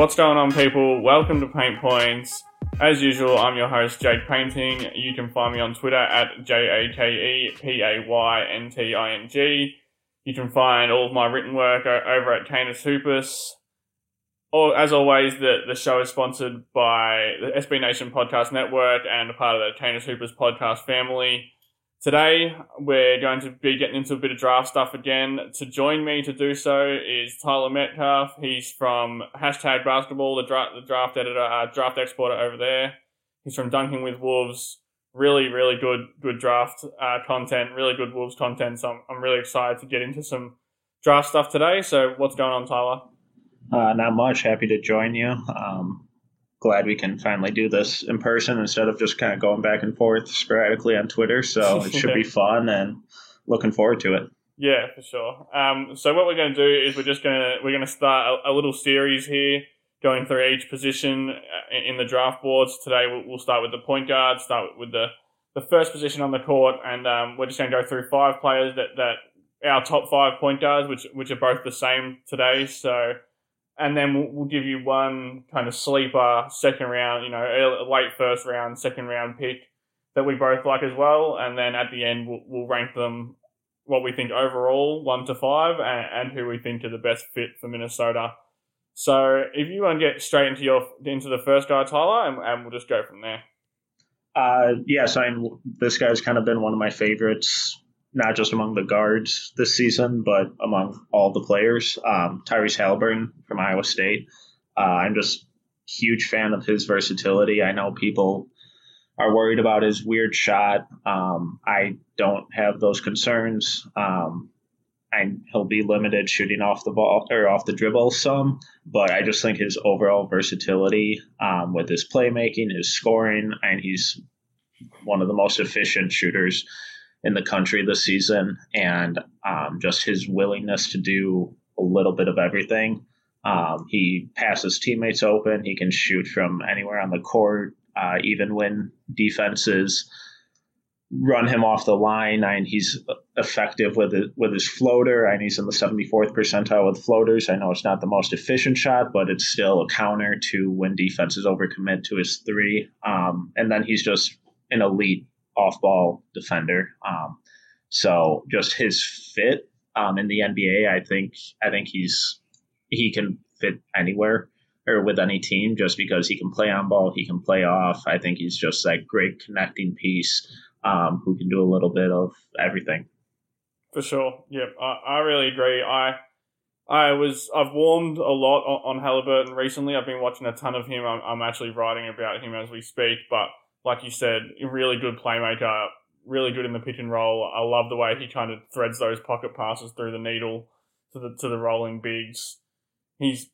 What's going on, people? Welcome to Paint Points. As usual, I'm your host, Jake Paynting. You can find me on Twitter at J A K E P A Y N T I N G. You can find all of my written work over at Canis Hoopus. Or, as always, the, the show is sponsored by the SB Nation Podcast Network and a part of the Canis Hoopus podcast family. Today, we're going to be getting into a bit of draft stuff again. To join me to do so is Tyler Metcalf. He's from hashtag basketball, the draft, the draft editor, uh, draft exporter over there. He's from Dunking with Wolves. Really, really good, good draft uh, content. Really good Wolves content. So I'm, I'm really excited to get into some draft stuff today. So what's going on, Tyler? Uh, not much. Happy to join you. Um, glad we can finally do this in person instead of just kind of going back and forth sporadically on Twitter. So it should be fun and looking forward to it. Yeah, for sure. Um, so what we're going to do is we're just going to we're going to start a, a little series here, going through each position uh, in the draft boards. Today we'll, we'll start with the point guard, start with the the first position on the court, and um, we're just going to go through five players that that our top five point guards, which which are both the same today. So. And then we'll, we'll give you one kind of sleeper second round, you know, early- late first round, second round pick that we both like as well. And then at the end, we'll, we'll rank them what we think overall, one to five, and, and who we think are the best fit for Minnesota. So if you want to get straight into your into the first guy, Tyler, and, and we'll just go from there. Uh, yes, I mean, this guy's kind of been one of my favorites, not just among the guards this season, but among all the players. Um, Tyrese Haliburton from Iowa State. Uh, I'm just huge fan of his versatility. I know people are worried about his weird shot. Um, I don't have those concerns. Um, and he'll be limited shooting off the ball or off the dribble some, but I just think his overall versatility um, with his playmaking, his scoring, and he's one of the most efficient shooters in the country this season, and um, just his willingness to do a little bit of everything. Um, he passes teammates open. He can shoot from anywhere on the court, uh, even when defenses run him off the line. And he's effective with it, with his floater, and he's in the 74th percentile with floaters. I know it's not the most efficient shot, but it's still a counter to when defenses overcommit to his three. Um, and then he's just an elite off-ball defender. Um, so just his fit um, in the NBA, I think I think he's he can fit anywhere or with any team just because he can play on ball, he can play off. I think he's just that great connecting piece um, who can do a little bit of everything. For sure. Yep, I, I really agree. I I was I've warmed a lot on, on Haliburton recently. I've been watching a ton of him. I'm, I'm actually writing about him as we speak. But like you said, a really good playmaker, really good in the pick and roll. I love the way he kind of threads those pocket passes through the needle to the to the rolling bigs. He's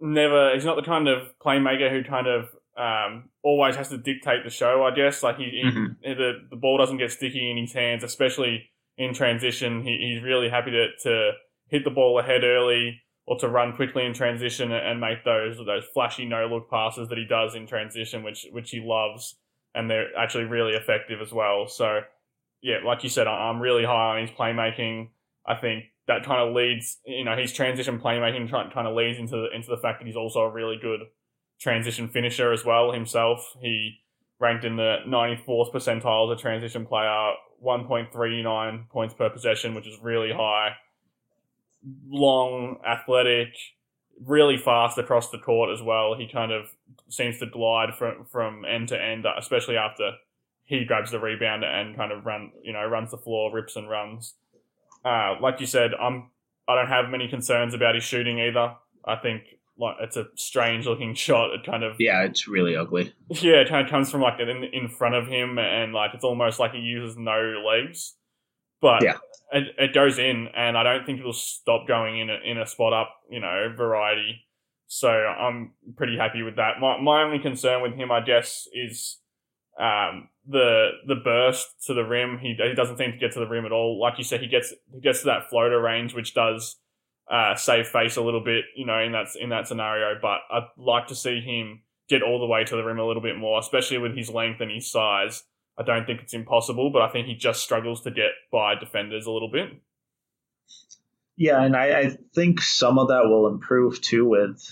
never he's not the kind of playmaker who kind of um, always has to dictate the show. I guess like he, he Mhm. the the ball doesn't get sticky in his hands, especially in transition. He, he's really happy to to hit the ball ahead early or to run quickly in transition and make those those flashy no look passes that he does in transition, which which he loves, and they're actually really effective as well. So yeah, like you said, I'm really high on his playmaking. I think that kind of leads, you know, his transition playmaking kind of leads into into the fact that he's also a really good transition finisher as well himself. He ranked in the 94th percentile as a transition player, 1.39 points per possession, which is really high. Long, athletic, really fast across the court as well. He kind of seems to glide from from end to end, especially after he grabs the rebound and kind of run, you know, runs the floor, rips and runs. Uh, like you said, I'm I don't have many concerns about his shooting either. I think like it's a strange looking shot. It kind of yeah, it's really ugly. Yeah, it kind of comes from like in in front of him, and like it's almost like he uses no legs. But yeah. it, it goes in, and I don't think it'll stop going in a, in a spot up, you know, variety. So I'm pretty happy with that. My my only concern with him, I guess, is um, the the burst to the rim. He he doesn't seem to get to the rim at all. Like you said, he gets he gets to that floater range, which does uh, save face a little bit, you know, in that in that scenario. But I'd like to see him get all the way to the rim a little bit more, especially with his length and his size. I don't think it's impossible, but I think he just struggles to get by defenders a little bit. Yeah, and I, I think some of that will improve too with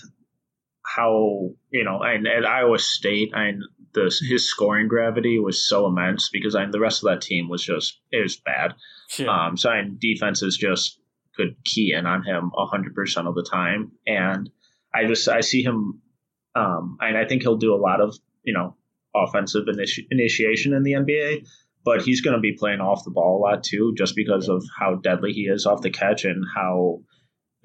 how you know, and at Iowa State, and the his scoring gravity was so immense because I the rest of that team was just it was bad. Yeah. Um, so I defenses just could key in on him hundred percent of the time, and I just I see him, um, and I think he'll do a lot of you know offensive initi- initiation in the NBA, but he's going to be playing off the ball a lot too, just because of how deadly he is off the catch and how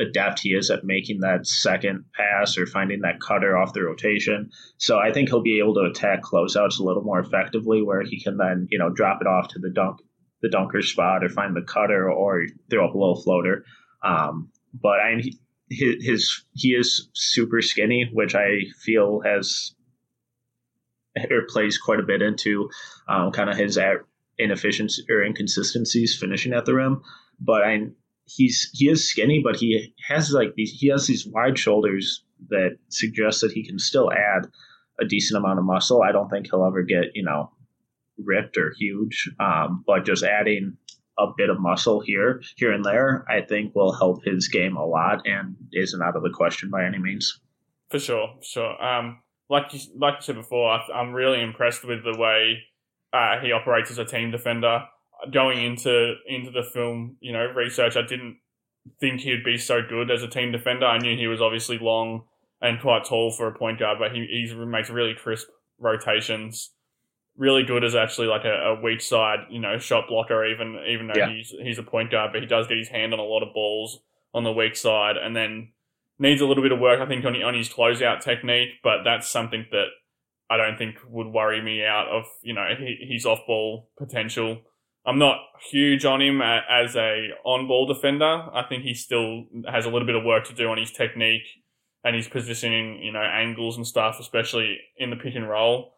adept he is at making that second pass or finding that cutter off the rotation. So I think he'll be able to attack closeouts a little more effectively, where he can then you know drop it off to the dunk the dunker spot or find the cutter or throw up a little floater. Um, but I his, his he is super skinny, which I feel has or plays quite a bit into um, kind of his inefficiency or inconsistencies finishing at the rim. But I he's he is skinny, but he has like these he has these wide shoulders that suggest that he can still add a decent amount of muscle. I don't think he'll ever get you know ripped or huge, um, but just adding a bit of muscle here here and there, I think will help his game a lot and isn't out of the question by any means. For sure, sure. Um, like you, like you said before, I, am really impressed with the way uh, he operates as a team defender going into into the film, you know, research, I didn't think he'd be so good as a team defender. I knew he was obviously long and quite tall for a point guard, but he he makes really crisp rotations. Really good as actually like a, a weak side, you know, shot blocker. Even even though yeah. he's he's a point guard, but he does get his hand on a lot of balls on the weak side, and then needs a little bit of work, I think, on on his closeout technique. But that's something that I don't think would worry me out of you know his off ball potential. I'm not huge on him as a on-ball defender. I think he still has a little bit of work to do on his technique and his positioning, you know, angles and stuff, especially in the pick and roll.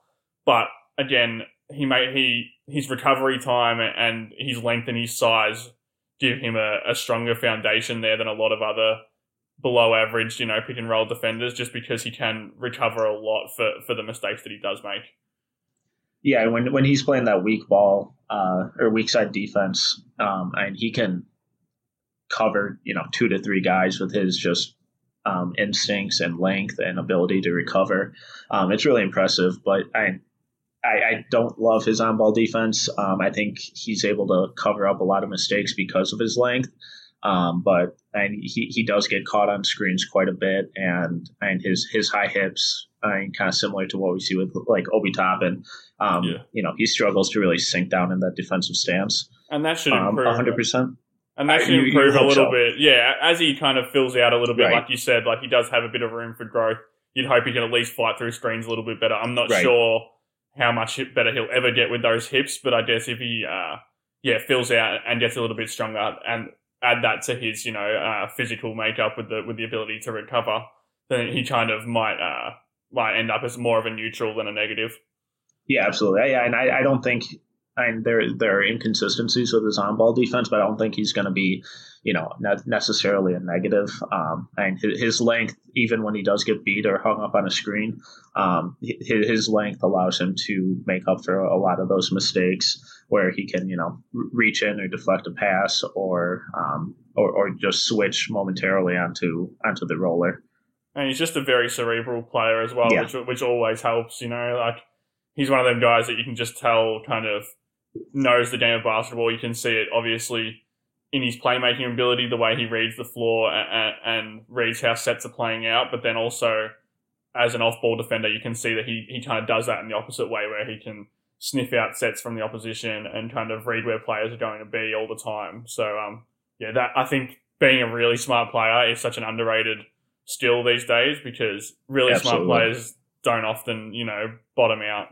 But again, he may he his recovery time and his length and his size give him a, a stronger foundation there than a lot of other below average, you know, pick and roll defenders, just because he can recover a lot for, for the mistakes that he does make yeah, when when he's playing that weak ball uh, or weak side defense, um, and he can cover you know two to three guys with his just um, instincts and length and ability to recover. Um, it's really impressive, but I, I, I don't love his on ball defense. Um, I think he's able to cover up a lot of mistakes because of his length. Um, but and he, he does get caught on screens quite a bit, and and his his high hips, I mean, kind of similar to what we see with like Obi Toppin. Um, yeah. You know, he struggles to really sink down in that defensive stance, and that should um, improve. hundred percent. And that should I, improve you, you a little so. bit. Yeah, as he kind of fills out a little bit, right. like you said, like he does have a bit of room for growth. You'd hope he can at least fight through screens a little bit better. I'm not right. sure how much better he'll ever get with those hips, but I guess if he, uh, yeah, fills out and gets a little bit stronger and add that to his, you know, uh, physical makeup with the with the ability to recover, then he kind of might uh, might end up as more of a neutral than a negative. Yeah, absolutely. Yeah, and I, I don't think Mean, there there are inconsistencies with his on ball defense, but I don't think he's going to be, you know, not necessarily a negative. Um, and his length, even when he does get beat or hung up on a screen, um, his length allows him to make up for a lot of those mistakes where he can, you know, reach in or deflect a pass or um, or, or just switch momentarily onto onto the roller. And he's just a very cerebral player as well, yeah. which which always helps. You know, like he's one of them guys that you can just tell kind of knows the game of basketball. You can see it obviously in his playmaking ability, the way he reads the floor and, and reads how sets are playing out, but then also as an off-ball defender, you can see that he, he kind of does that in the opposite way, where he can sniff out sets from the opposition and kind of read where players are going to be all the time. So um, yeah, that I think being a really smart player is such an underrated skill these days because really Absolutely. smart players don't often you know bottom out.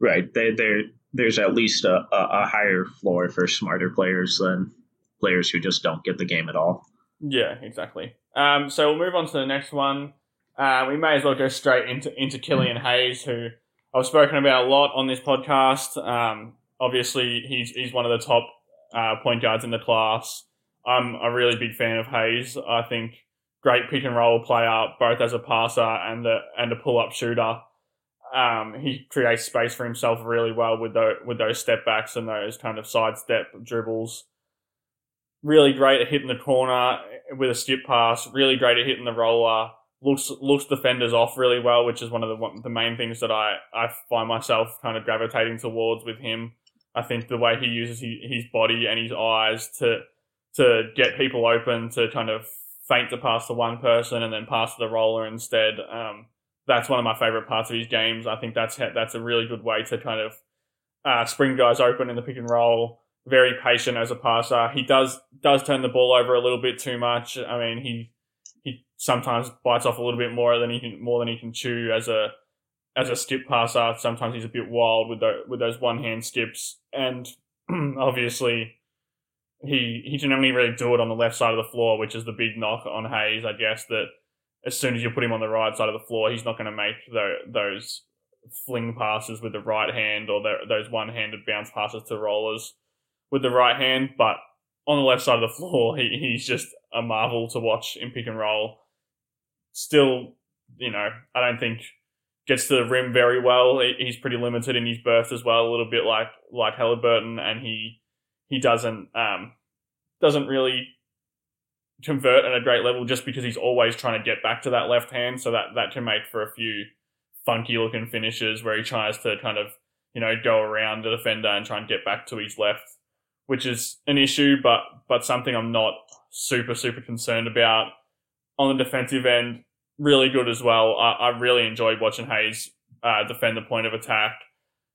Right. They, they're, there's at least a, a, a higher floor for smarter players than players who just don't get the game at all. Yeah, exactly. Um, so we'll move on to the next one. Uh, we may as well go straight into into Killian Hayes, who I've spoken about a lot on this podcast. Um, obviously, he's he's one of the top uh, point guards in the class. I'm a really big fan of Hayes. I think great pick and roll player, both as a passer and a and a pull up shooter. Um, he creates space for himself really well with those with those step backs and those kind of sidestep dribbles. Really great at hitting the corner with a skip pass. Really great at hitting the roller. Looks looks defenders off really well, which is one of the the main things that I, I find myself kind of gravitating towards with him. I think the way he uses his, his body and his eyes to to get people open to kind of feint to pass to one person and then pass to the roller instead. Um, that's one of my favorite parts of his games. I think that's that's a really good way to kind of uh, spring guys open in the pick and roll. Very patient as a passer. He does does turn the ball over a little bit too much. I mean, he he sometimes bites off a little bit more than he can more than he can chew as a as a skip passer. Sometimes he's a bit wild with the, with those one hand skips, and obviously he he can only really do it on the left side of the floor, which is the big knock on Hayes. I guess that as soon as you put him on the right side of the floor, he's not going to make the, those fling passes with the right hand or the, those one handed bounce passes to rollers with the right hand. But on the left side of the floor, he, he's just a marvel to watch in pick and roll. Still, you know, I don't think gets to the rim very well. He's pretty limited in his burst as well, a little bit like like Haliburton, and he he doesn't um doesn't really convert at a great level just because he's always trying to get back to that left hand. So that that can make for a few funky looking finishes where he tries to kind of you know go around the defender and try and get back to his left, which is an issue, but but something I'm not super super concerned about on the defensive end really good as well. I, I really enjoyed watching Hayes uh, defend the point of attack,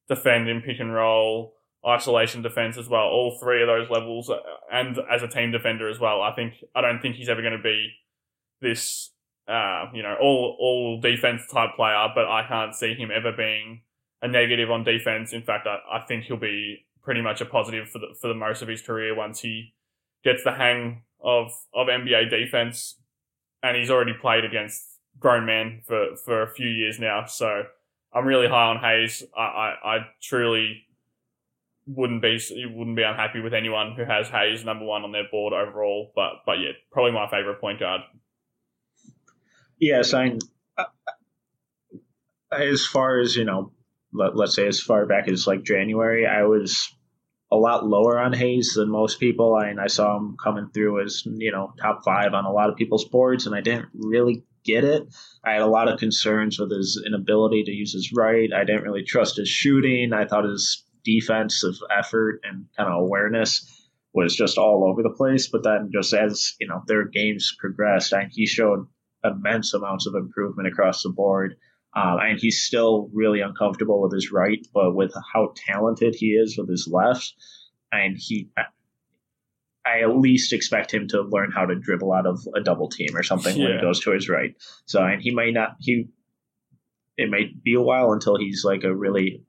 defend in pick and roll, isolation defense as well. All three of those levels, uh, and as a team defender as well. I think I don't think he's ever going to be this, uh, you know, all all defense type player, but I can't see him ever being a negative on defense. In fact, I, I think he'll be pretty much a positive for the for the most of his career once he gets the hang of of NBA defense, and he's already played against grown men for, for a few years now. So I'm really high on Hayes. I, I, I truly wouldn't be wouldn't be unhappy with anyone who has Hayes number one on their board overall. But but yeah, probably my favorite point guard. Yes, I. Uh, as far as you know, let, let's say as far back as like January, I was a lot lower on Hayes than most people. And I saw him coming through as you know top five on a lot of people's boards, and I didn't really get it. I had a lot of concerns with his inability to use his right. I didn't really trust his shooting. I thought his defensive effort and kind of awareness was just all over the place. But then, just as you know, their games progressed, and he showed immense amounts of improvement across the board. Um, and he's still really uncomfortable with his right, but with how talented he is with his left, and he I at least expect him to learn how to dribble out of a double team or something yeah. when he goes to his right. So, and he might not, he, it might be a while until he's like a really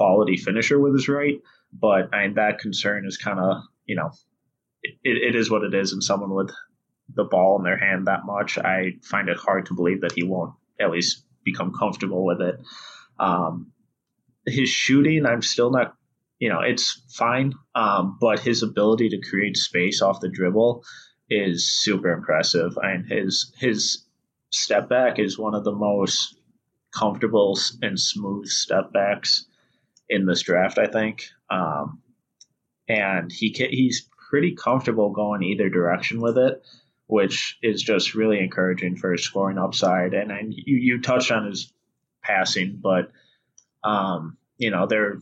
quality finisher with his right. But I mean, that concern is kind of, you know, it, it is what it is. And someone with the ball in their hand that much, I find it hard to believe that he won't at least become comfortable with it. Um, his shooting, I'm still not you know, it's fine. Um, but his ability to create space off the dribble is super impressive. And his his step back is one of the most comfortable and smooth step backs in this draft, I think. Um, and he he's pretty comfortable going either direction with it, which is just really encouraging for his scoring upside. And, and you, you touched on his passing, but um, you know, there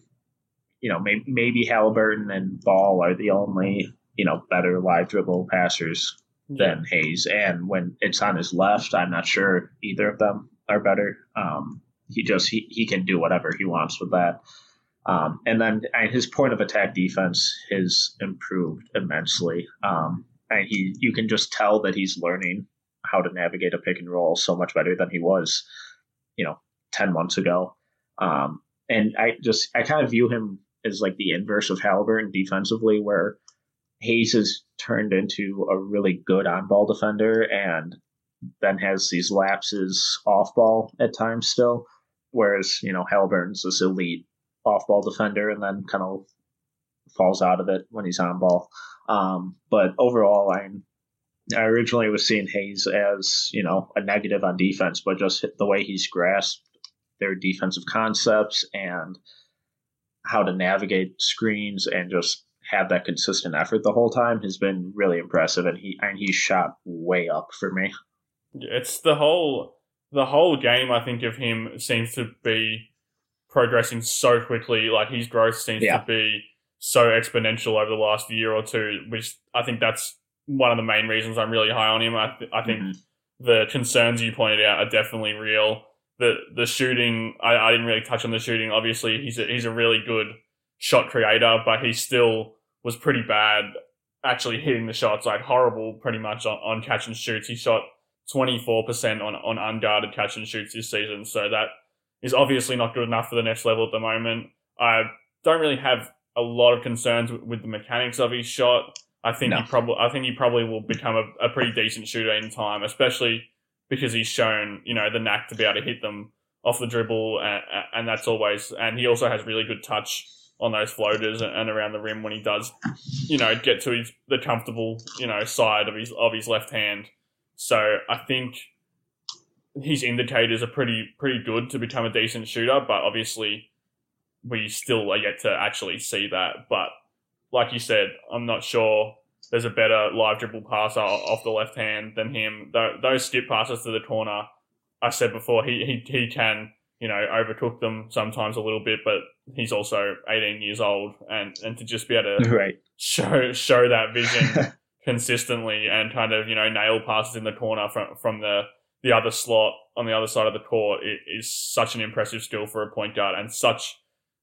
you know, maybe, maybe Haliburton and Ball are the only, you know, better live dribble passers yeah. than Hayes. And when it's on his left, I'm not sure either of them are better. Um, he just he, he can do whatever he wants with that. Um, and then and his point of attack defense has improved immensely. Um, and he, you can just tell that he's learning how to navigate a pick and roll so much better than he was, you know, ten months ago. Um, and I just I kind of view him as like the inverse of Haliburton defensively, where Hayes has turned into a really good on ball defender and then has these lapses off ball at times still. Whereas, you know, Haliburton's this elite off ball defender and then kind of falls out of it when he's on ball. Um, but overall, I'm I originally was seeing Hayes as you know a negative on defense, but just the way he's grasped their defensive concepts and how to navigate screens and just have that consistent effort the whole time has been really impressive, and he and he shot way up for me. It's the whole the whole game. I think of him seems to be progressing so quickly. Like his growth seems yeah. to be so exponential over the last year or two, which I think that's one of the main reasons I'm really high on him. I, th- I think mm-hmm. the concerns you pointed out are definitely real. The the shooting, I, I didn't really touch on the shooting. Obviously, he's a, he's a really good shot creator, but he still was pretty bad actually hitting the shots, like horrible pretty much on, on catch and shoots. He shot 24% on, on unguarded catch and shoots this season. So that is obviously not good enough for the next level at the moment. I don't really have a lot of concerns with, the mechanics of his shot. I think no. he probably I think he probably will become a, a pretty decent shooter in time, especially because he's shown you know the knack to be able to hit them off the dribble, and, and that's always. And he also has really good touch on those floaters and around the rim when he does, you know, get to his the comfortable you know side of his of his left hand. So I think his indicators are pretty pretty good to become a decent shooter, but obviously we still are yet to actually see that. But like you said, I'm not sure there's a better live dribble passer off the left hand than him. Those skip passes to the corner, I said before, he he, he can you know overcook them sometimes a little bit, but he's also 18 years old, and and to just be able to right. show show that vision consistently and kind of you know nail passes in the corner from from the the other slot on the other side of the court is such an impressive skill for a point guard and such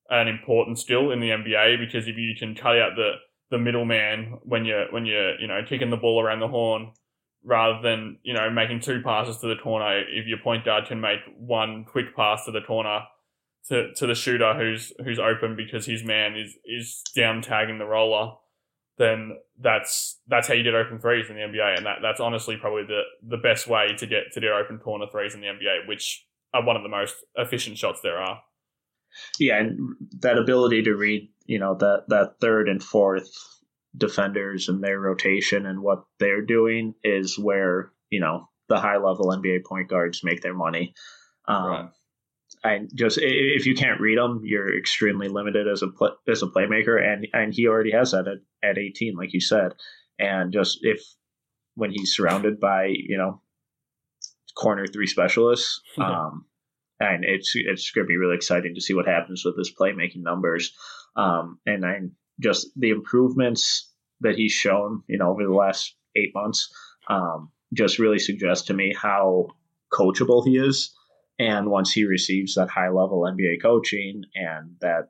an important skill in the NBA because if you can cut out the the middleman when you're when you're you know kicking the ball around the horn rather than you know making two passes to the corner if your point guard can make one quick pass to the corner to, to the shooter who's who's open because his man is is down tagging the roller then that's that's how you get open threes in the NBA, and that, that's honestly probably the, the best way to get to get open corner threes in the NBA, which are one of the most efficient shots there are. Yeah, and that ability to read, you know, that that third and fourth defenders and their rotation and what they're doing is where you know the high level NBA point guards make their money. Um, right and just if you can't read him, you're extremely limited as a as a playmaker, and and he already has that at, at 18, like you said, and just if when he's surrounded by you know corner three specialists, um, and it's it's going to be really exciting to see what happens with his playmaking numbers, um, and I just the improvements that he's shown, you know, over the last eight months, um, just really suggest to me how coachable he is. And once he receives that high level NBA coaching and that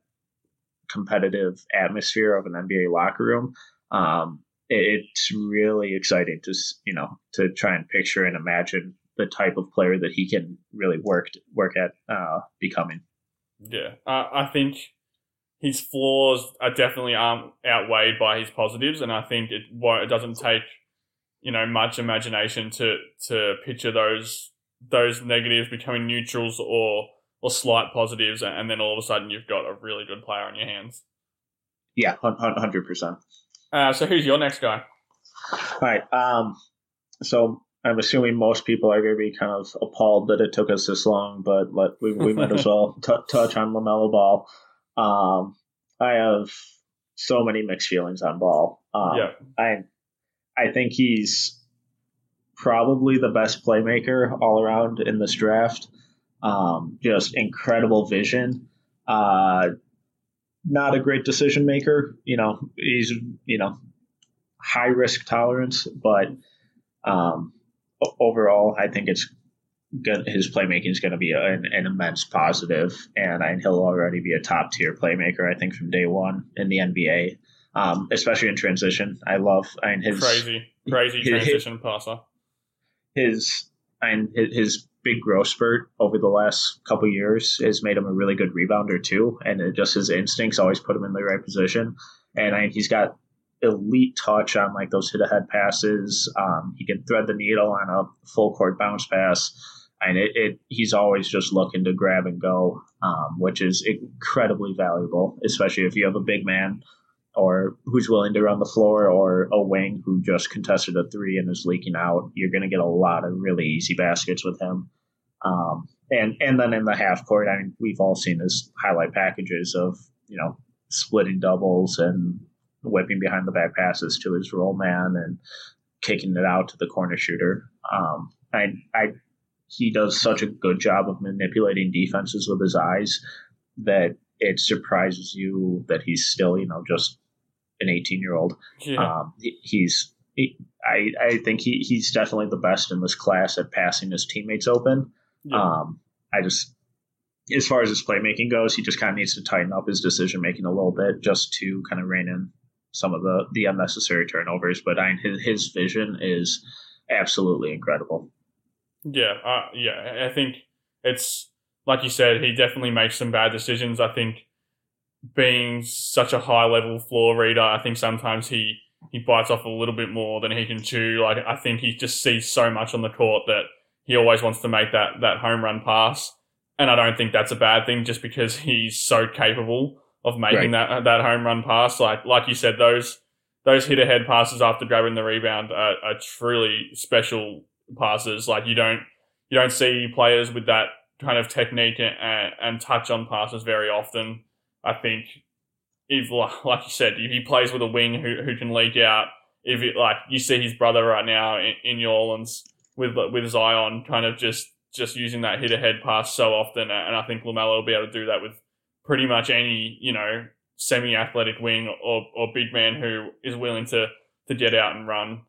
competitive atmosphere of an NBA locker room, um, it's really exciting to you know to try and picture and imagine the type of player that he can really work work at uh, becoming. Yeah, uh, I think his flaws are definitely um, outweighed by his positives, and I think it it doesn't take you know much imagination to to picture those those negatives becoming neutrals or or slight positives, and then all of a sudden you've got a really good player on your hands. Yeah, hundred percent. Uh, so who's your next guy? All right. Um, so I'm assuming most people are going to be kind of appalled that it took us this long, but let, we, we might as well t- touch on LaMelo Ball. Um, I have so many mixed feelings on Ball. Um, yeah. I I think he's probably the best playmaker all around in this draft. Um, just incredible vision. Uh, not a great decision maker. You know, he's you know high risk tolerance, but um, overall, I think it's good. his playmaking is going to be an, an, immense positive, and I, he'll already be a top tier playmaker. I think from day one in the NBA, um, especially in transition. I love I mean, his crazy, crazy his, transition his, passer. His and his big growth spurt over the last couple years has made him a really good rebounder too, and just his instincts always put him in the right position. And I, he's got elite touch on like those hit ahead passes. Um, he can thread the needle on a full court bounce pass. And it, it he's always just looking to grab and go, um, which is incredibly valuable, especially if you have a big man or who's willing to run the floor or a wing who just contested a three and is leaking out. You're going to get a lot of really easy baskets with him. Um, and and then in the half court, I mean, we've all seen his highlight packages of you know splitting doubles and whipping behind the back passes to his roll man and kicking it out to the corner shooter. Um, I, I, he does such a good job of manipulating defenses with his eyes that it surprises you that he's still, you know, just an 18 year old. Yeah. Um, he's, he, I, I think he, he's definitely the best in this class at passing his teammates open. Yeah. Um, I just, as far as his playmaking goes, he just kind of needs to tighten up his decision making a little bit just to kind of rein in some of the the unnecessary turnovers. But I his his vision is absolutely incredible. Yeah, uh, yeah, I think it's like you said, he definitely makes some bad decisions. I think being such a high level floor reader, I think sometimes he he bites off a little bit more than he can chew. Like I think he just sees so much on the court that he always wants to make that that home run pass. And I don't think that's a bad thing just because he's so capable of making right. that that home run pass. Like like you said, those those hit ahead passes after grabbing the rebound are, are truly special passes. Like you don't you don't see players with that kind of technique and, and touch on passes very often. I think if like you said, if he plays with a wing who who can leak out, if it, like you see his brother right now in, in New Orleans with with Zion, kind of just just using that hit ahead pass so often, and I think LaMelo will be able to do that with pretty much any you know semi athletic wing or, or big man who is willing to to get out and run.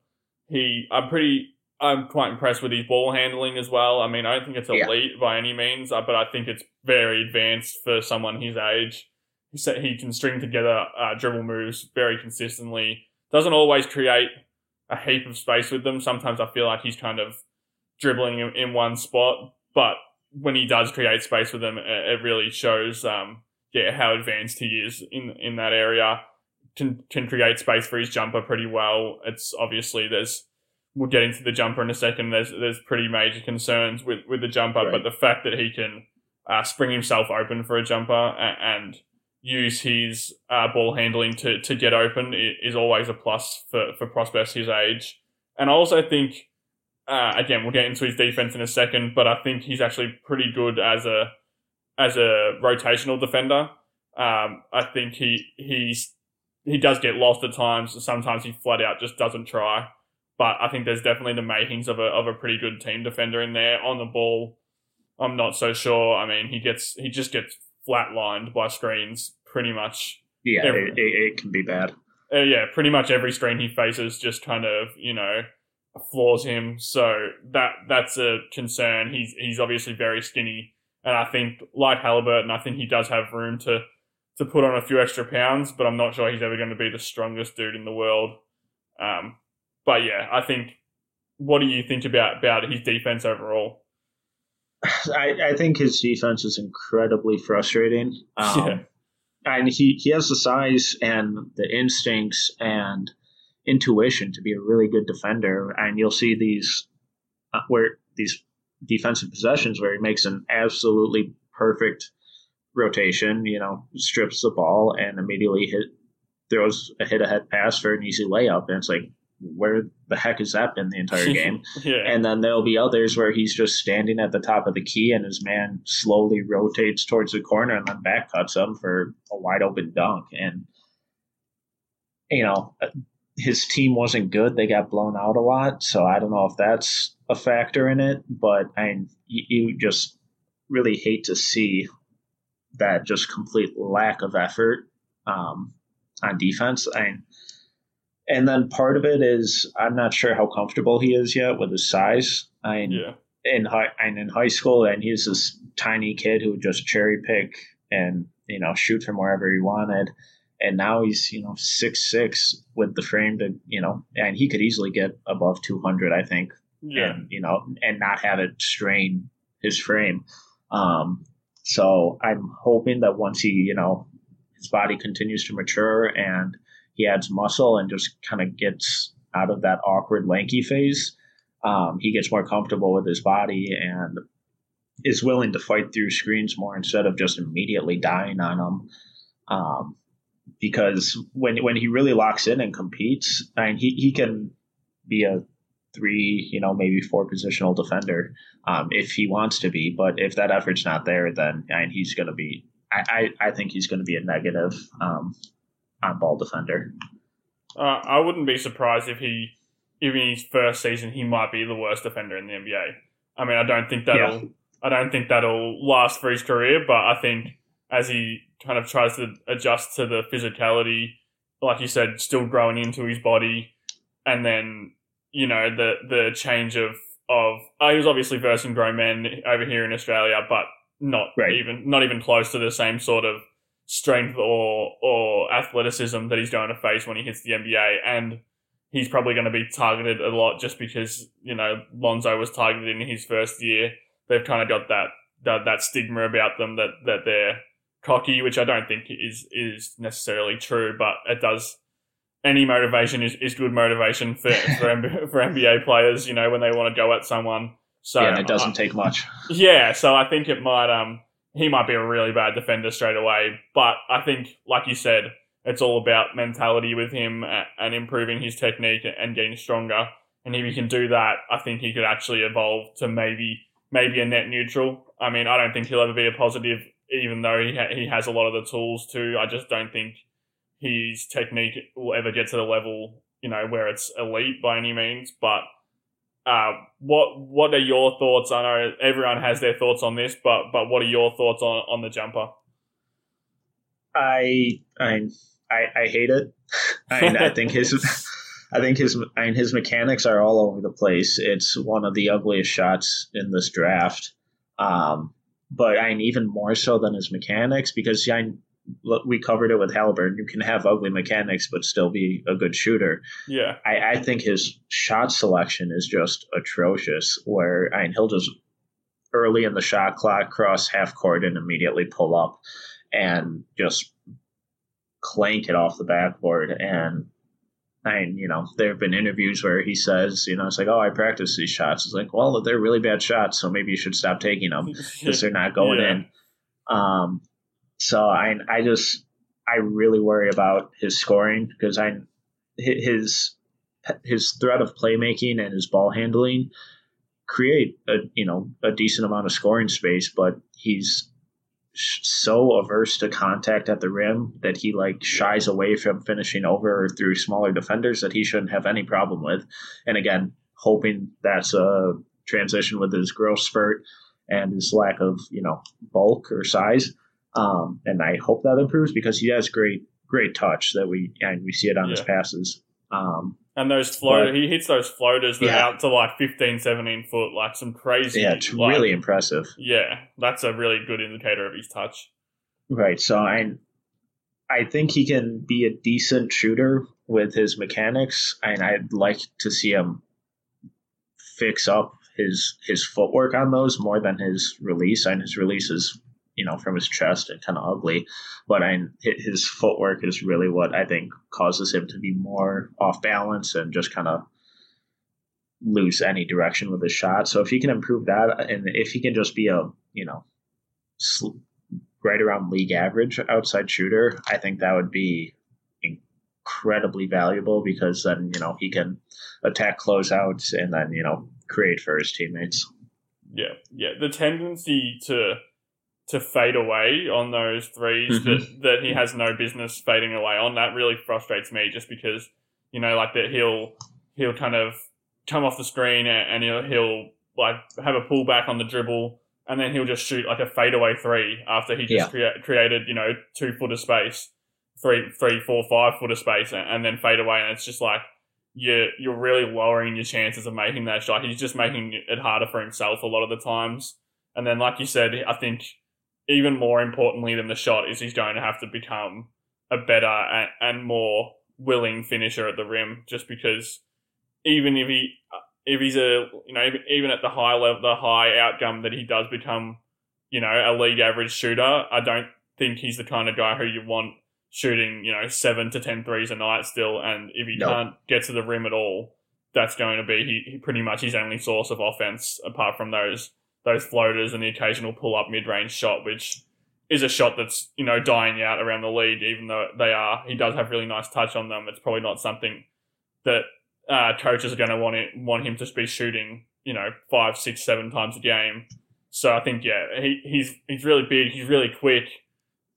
He, I'm pretty, I'm quite impressed with his ball handling as well. I mean, I don't think it's elite yeah. by any means, uh, but I think it's very advanced for someone his age. He he can string together uh, dribble moves very consistently. Doesn't always create a heap of space with them. Sometimes I feel like he's kind of dribbling in, in one spot, but when he does create space with them, it, it really shows um, yeah, how advanced he is in in that area. Can can create space for his jumper pretty well. It's obviously there's we'll get into the jumper in a second. There's there's pretty major concerns with with the jumper, right. but the fact that he can uh, spring himself open for a jumper and, and use his uh, ball handling to to get open is always a plus for for prospects his age. And I also think. Uh, again, we'll get into his defense in a second, but I think he's actually pretty good as a as a rotational defender. Um, I think he he's he does get lost at times. Sometimes he flat out just doesn't try. But I think there's definitely the makings of a of a pretty good team defender in there on the ball. I'm not so sure. I mean, he gets he just gets flatlined by screens pretty much. Yeah, every, it, it, can be bad. Uh, yeah, pretty much every screen he faces just kind of you know floors him. So that that's a concern. He's he's obviously very skinny and I think, like Haliburton, I think he does have room to, to put on a few extra pounds, but I'm not sure he's ever going to be the strongest dude in the world. Um, but yeah, I think, what do you think about, about his defense overall? I, I think his defense is incredibly frustrating. Um, yeah. And he, he has the size and the instincts and intuition to be a really good defender. And you'll see these uh, where these defensive possessions where he makes an absolutely perfect rotation, you know, strips the ball and immediately hit throws a hit ahead pass for an easy layup. And it's like, where the heck has that been the entire game? yeah. And then there'll be others where he's just standing at the top of the key and his man slowly rotates towards the corner and then back cuts him for a wide open dunk. And, you know, his team wasn't good. They got blown out a lot. So I don't know if that's a factor in it, but I mean, you, just really hate to see that just complete lack of effort um, on defense. I mean, and then part of it is I'm not sure how comfortable he is yet with his size. I yeah. in high and in high school, and he's this tiny kid who would just cherry pick and you know shoot from wherever he wanted. And now he's you know six six with the frame to you know, and he could easily get above two hundred, I think. Yeah. And you know, and not have it strain his frame. Um, so I'm hoping that once he you know his body continues to mature and he adds muscle and just kind of gets out of that awkward lanky phase um, he gets more comfortable with his body and is willing to fight through screens more instead of just immediately dying on them. Um, because when when he really locks in and competes, I mean, he, he can be a three, you know, maybe four positional defender um, if he wants to be. But if that effort's not there, then I mean, he's going to be. I, I, I, think he's going to be a negative um, on ball defender. Uh, I wouldn't be surprised if he even in his first season, he might be the worst defender in the NBA. I mean, I don't think that'll, yeah. I don't think that'll last for his career, but I think as he kind of tries to adjust to the physicality, like you said, still growing into his body, and then you know the the change of of uh, he was obviously versing grown men over here in Australia, but not right. even not even close to the same sort of strength or or athleticism that he's going to face when he hits the NBA, and he's probably going to be targeted a lot just because you know Lonzo was targeted in his first year. They've kind of got that that, that stigma about them that that they're cocky, which I don't think is is necessarily true, but it does. Any motivation is, is good motivation for for, MB, for NBA players. You know when they want to go at someone. So yeah, it doesn't uh, take much. Yeah, so I think it might um he might be a really bad defender straight away, but I think like you said it's all about mentality with him and improving his technique and getting stronger. And if he can do that, I think he could actually evolve to maybe maybe a net neutral. I mean, I don't think he'll ever be a positive, even though he ha- he has a lot of the tools to. I just don't think his technique will ever get to the level you know where it's elite by any means. But uh, what what are your thoughts? I know everyone has their thoughts on this, but but what are your thoughts on on the jumper? I I I, I hate it. I, I think his I think his I mean, his mechanics are all over the place. It's one of the ugliest shots in this draft. Um, but I mean, even more so than his mechanics because I we covered it with Haliburton. You can have ugly mechanics but still be a good shooter. Yeah, I, I think his shot selection is just atrocious. Where I mean, he'll just early in the shot clock cross half court and immediately pull up and just clank it off the backboard. And I, you know, there have been interviews where he says, you know, it's like, oh, I practice these shots. It's like, well, they're really bad shots, so maybe you should stop taking them because they're not going yeah. in. Um, so I, I just, I really worry about his scoring because I, his, his threat of playmaking and his ball handling create a, you know, a decent amount of scoring space, but he's so averse to contact at the rim that he like shies away from finishing over through smaller defenders that he shouldn't have any problem with. And again, hoping that's a transition with his growth spurt and his lack of you know bulk or size. Um, and I hope that improves because he has great great touch that we and we see it on yeah. his passes. Um, and those floaters, he hits those floaters that yeah. out to like 15, 17 foot, like some crazy. Yeah, it's like, really impressive. Yeah, that's a really good indicator of his touch. Right. So I, I think he can be a decent shooter with his mechanics, and I'd like to see him fix up his his footwork on those more than his release. And his release is you know, from his chest and kind of ugly. But I, his footwork is really what I think causes him to be more off balance and just kind of lose any direction with his shot. So if he can improve that, and if he can just be a, you know, right around league average outside shooter, I think that would be incredibly valuable because then, you know, he can attack closeouts and then, you know, create for his teammates. Yeah, yeah. The tendency to to fade away on those 3s mm-hmm. that, that he has no business fading away on. That really frustrates me just because, you know, like that he'll, he'll kind of come off the screen and he'll, he'll like have a pullback on the dribble and then he'll just shoot like a fadeaway three after he just yeah. crea- created, you know, two foot of space, three, three, four, five foot of space and, and then fade away. And it's just like, you're you're really lowering your chances of making that shot. He's just making it harder for himself a lot of the times. And then, like you said, I think even more importantly than the shot is he's going to have to become a better and, and more willing finisher at the rim. Just because even if he uh, if he's a you know even at the high level, the high outcome that he does become you know a league average shooter, I don't think he's the kind of guy who you want shooting you know seven to ten threes a night still. And if he can't get to the rim at all, that's going to be he, he pretty much his only source of offense apart from those those floaters and the occasional pull up mid range shot, which is a shot that's you know dying out around the league. Even though they are, he does have really nice touch on them. It's probably not something that uh, coaches are going to want it, want him to be shooting you know five, six, seven times a game. So I think yeah, he, he's he's really big. He's really quick,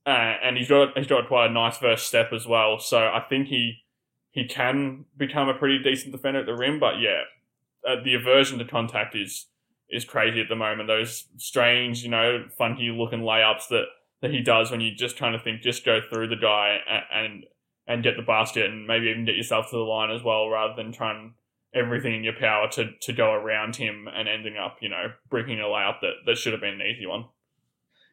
uh, and he's got he's got quite a nice first step as well. So I think he he can become a pretty decent defender at the rim. But yeah, uh, the aversion to contact is is crazy at the moment. Those strange, you know, funky looking layups that, that he does when you're just trying to think just go through the guy and, and and get the basket and maybe even get yourself to the line as well, rather than trying everything in your power to, to go around him and ending up, you know, breaking a layup that, that should have been an easy one.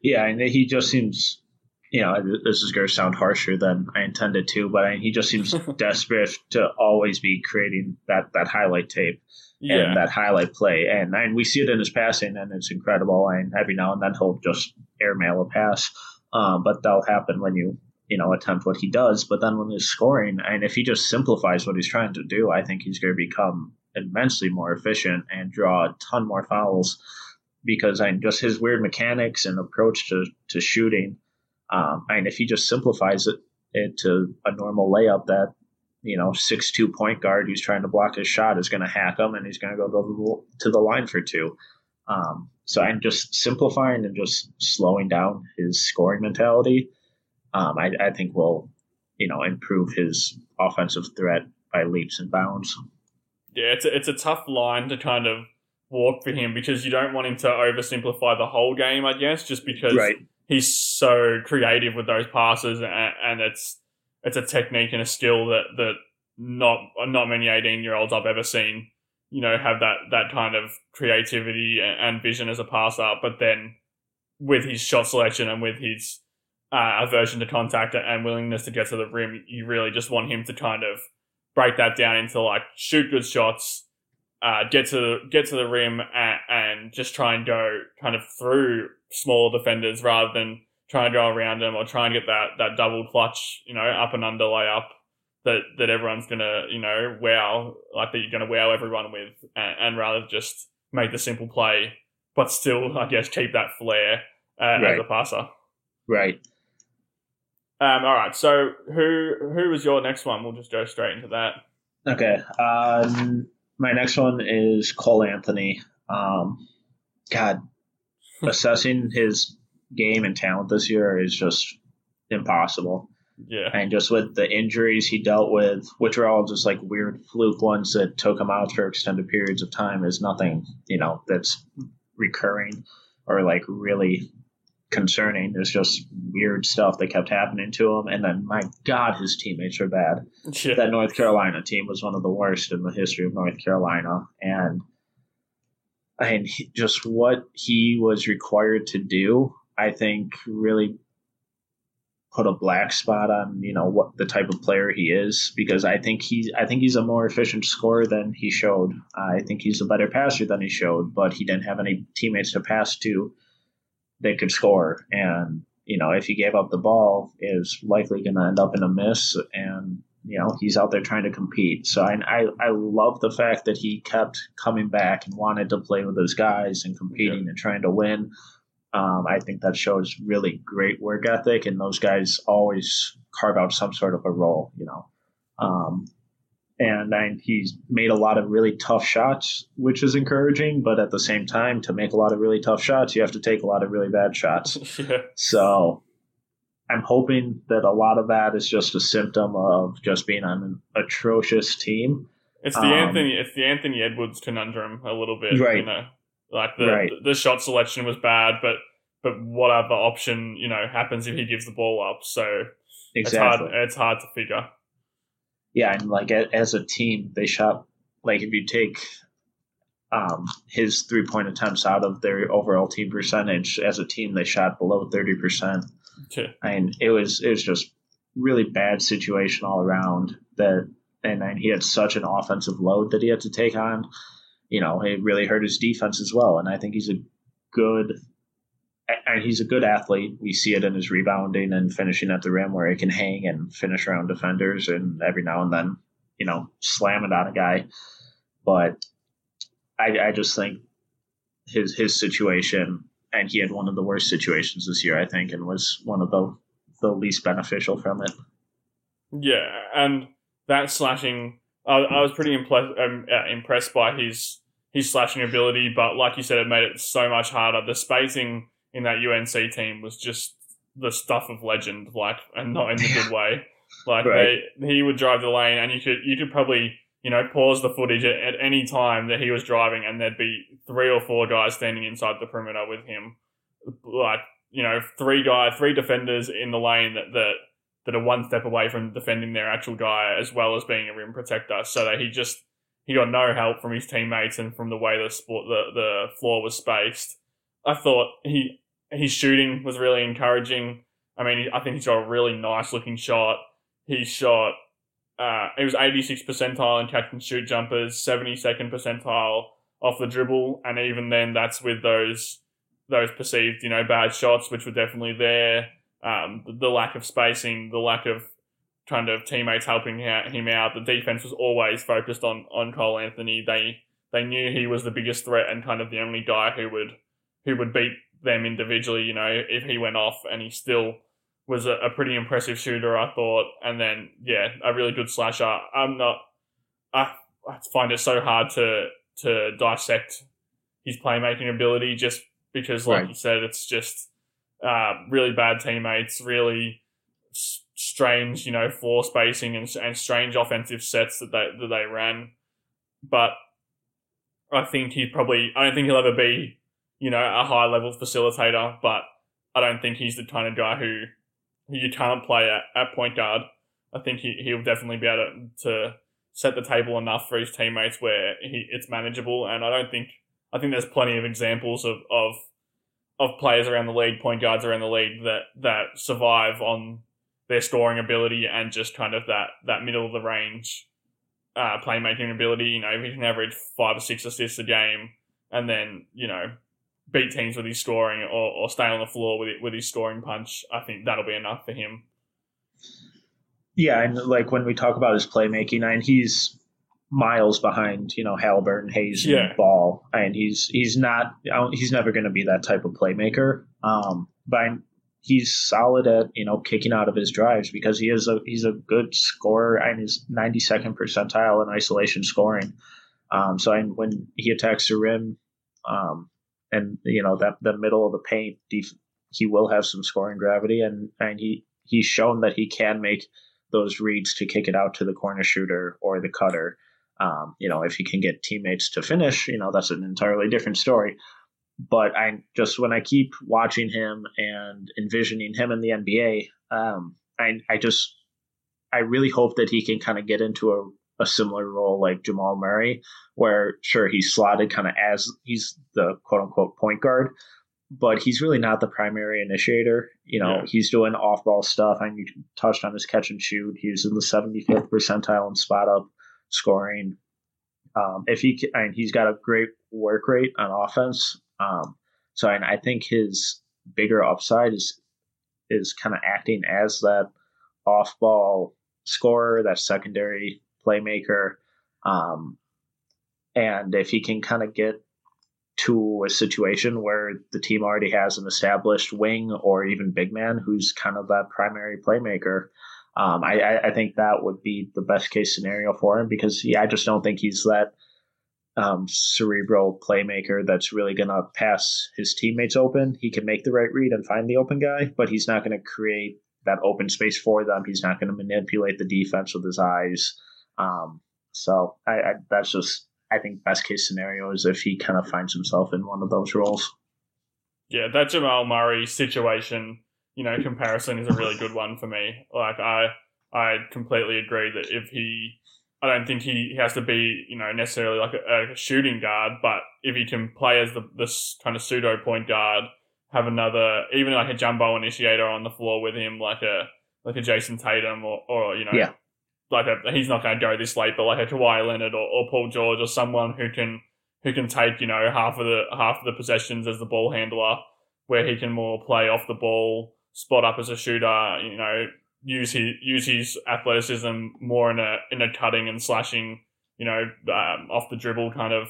Yeah, and he just seems, you know, this is going to sound harsher than I intended to, but I mean, he just seems desperate to always be creating that, that highlight tape yeah. and that highlight play. And, and we see it in his passing, and it's incredible. And every now and then he'll just airmail a pass. Um, but that'll happen when you you know attempt what he does. But then when he's scoring, and if he just simplifies what he's trying to do, I think he's going to become immensely more efficient and draw a ton more fouls because I just his weird mechanics and approach to to shooting. Um, and if he just simplifies it into a normal layup that you know, six two point guard who's trying to block his shot is going to hack him, and he's going to go to the line for two. Um, so I'm just simplifying and just slowing down his scoring mentality. Um, I, I think will, you know, improve his offensive threat by leaps and bounds. Yeah, it's a, it's a tough line to kind of walk for him because you don't want him to oversimplify the whole game, I guess, just because right. He's so creative with those passes and, and it's it's a technique and a skill that that not not many 18 year olds I've ever seen, you know, have that that kind of creativity and vision as a passer. But then with his shot selection and with his uh, aversion to contact and willingness to get to the rim, you really just want him to kind of break that down into like shoot good shots, uh, get to get to the rim, and, and just try and go kind of through smaller defenders rather than trying to go around them or try and get that, that double clutch, you know, up and under layup that, that everyone's going to, you know, wow, like that you're going to wow everyone with and, and, rather just make the simple play, but still, I guess, keep that flair uh, right. as a passer. Right. Um, all right. So who who was your next one? We'll just go straight into that. Okay. Um, my next one is Cole Anthony. Um, God, assessing his game and talent this year is just impossible. Yeah. And just with the injuries he dealt with, which are all just like weird fluke ones that took him out for extended periods of time, is nothing, you know, that's recurring or like really concerning. There's just weird stuff that kept happening to him. And then, my God, his teammates are bad. Yeah. That North Carolina team was one of the worst in the history of North Carolina. And I mean, just what he was required to do I think really put a black spot on you know what the type of player he is because I think he's I think he's a more efficient scorer than he showed. I think he's a better passer than he showed, but he didn't have any teammates to pass to that could score. And you know if he gave up the ball, is likely going to end up in a miss. And you know he's out there trying to compete. So I I, I love the fact that he kept coming back and wanted to play with those guys and competing yeah. and trying to win. Um, I think that shows really great work ethic, and those guys always carve out some sort of a role, you know. Um, and I, he's made a lot of really tough shots, which is encouraging. But at the same time, to make a lot of really tough shots, you have to take a lot of really bad shots. yeah. So I'm hoping that a lot of that is just a symptom of just being on an atrocious team. It's the um, Anthony, it's the Anthony Edwards conundrum a little bit, right? You know? Like the right. the shot selection was bad, but but what other option you know happens if he gives the ball up? So exactly. it's hard. It's hard to figure. yeah, and like as a team, they shot like if you take um, his three point attempts out of their overall team percentage as a team, they shot below thirty percent. Yeah. And it was it was just really bad situation all around. That and then he had such an offensive load that he had to take on. You know, it really hurt his defense as well. And I think he's a good and he's a good athlete. We see it in his rebounding and finishing at the rim where he can hang and finish around defenders and every now and then, you know, slam it on a guy. But I, I just think his his situation and he had one of the worst situations this year, I think, and was one of the the least beneficial from it. Yeah, and that slashing, I, I was pretty impressed um, uh, impressed by his his slashing ability, but like you said, it made it so much harder. The spacing in that UNC team was just the stuff of legend, like, and not in the good way. Like right. they, he would drive the lane, and you could you could probably you know pause the footage at, any time that he was driving, and there'd be three or four guys standing inside the perimeter with him, like you know three guys, three defenders in the lane that that that are one step away from defending their actual guy as well as being a rim protector, so that he just he got no help from his teammates and from the way the sport the, the floor was spaced. I thought he his shooting was really encouraging. I mean, I think he's got a really nice looking shot. He shot, uh, he was 86 percentile in catch and shoot jumpers, 72nd percentile off the dribble, and even then, that's with those those perceived, you know, bad shots, which were definitely there. Um, the lack of spacing, the lack of kind of teammates helping him out. The defense was always focused on on Cole Anthony. They they knew he was the biggest threat and kind of the only guy who would who would beat them individually. You know, if he went off and he still was a, a pretty impressive shooter, I thought, and then yeah, a really good slasher. I'm not. I, I find it so hard to to dissect his playmaking ability just because, like right. you said, it's just uh, really bad teammates, really s- strange, you know, floor spacing and, and strange offensive sets that they that they ran. But I think he probably I don't think he'll ever be you know, a high level facilitator, but I don't think he's the kind of guy who, who you can't play at, at point guard. I think he, he'll definitely be able to, set the table enough for his teammates where he, it's manageable. And I don't think, I think there's plenty of examples of, of, of players around the league, point guards around the league that, that survive on their scoring ability and just kind of that, that middle of the range uh, playmaking ability. You know, he can average five or six assists a game and then, you know, beat teams with his scoring or, or stay on the floor with it, with his scoring punch, I think that'll be enough for him. Yeah, and like when we talk about his playmaking, and he's miles behind, you know, Haliburton, Hayes, yeah. and Ball, and he's he's not he's never going to be that type of playmaker. Um, but he's solid at you know kicking out of his drives because he is a he's a good scorer and he's 92nd percentile in isolation scoring. Um, so I, when he attacks the rim, um, and you know that the middle of the paint, he will have some scoring gravity, and and he he's shown that he can make those reads to kick it out to the corner shooter or the cutter. Um, you know, if he can get teammates to finish, you know, that's an entirely different story. But I just when I keep watching him and envisioning him in the NBA, um, I I just I really hope that he can kind of get into a similar role like Jamal Murray, where sure he's slotted kind of as he's the quote unquote point guard, but he's really not the primary initiator. You know, yeah. he's doing off ball stuff. I mean, you touched on his catch and shoot. He's in the 75th percentile in spot up scoring. Um, if he, I mean, he's got a great work rate on offense. Um, so I, I think his bigger upside is is kind of acting as that off ball scorer, that secondary playmaker. Um, and if he can kind of get to a situation where the team already has an established wing or even big man who's kind of that primary playmaker, um, I, I, think that would be the best case scenario for him because yeah, I just don't think he's that um, cerebral playmaker that's really going to pass his teammates open. He can make the right read and find the open guy, but he's not going to create that open space for them. He's not going to manipulate the defense with his eyes. Um, so I, I, that's just I think best case scenario is if he kind of finds himself in one of those roles. Yeah, that Jamal Murray situation, you know, comparison is a really good one for me. Like I, I completely agree that if he, I don't think he has to be, you know, necessarily like a, a shooting guard, but if he can play as the this kind of pseudo point guard, have another, even like a jumbo initiator on the floor with him, like a like a Jayson Tatum or, or you know, Yeah. Like a he's not going to go this late, but like a Kawhi Leonard or, or Paul George or someone who can who can take you know half of the half of the possessions as the ball handler, where he can more play off the ball, spot up as a shooter, you know, use his use his athleticism more in a in a cutting and slashing, you know, um, off the dribble kind of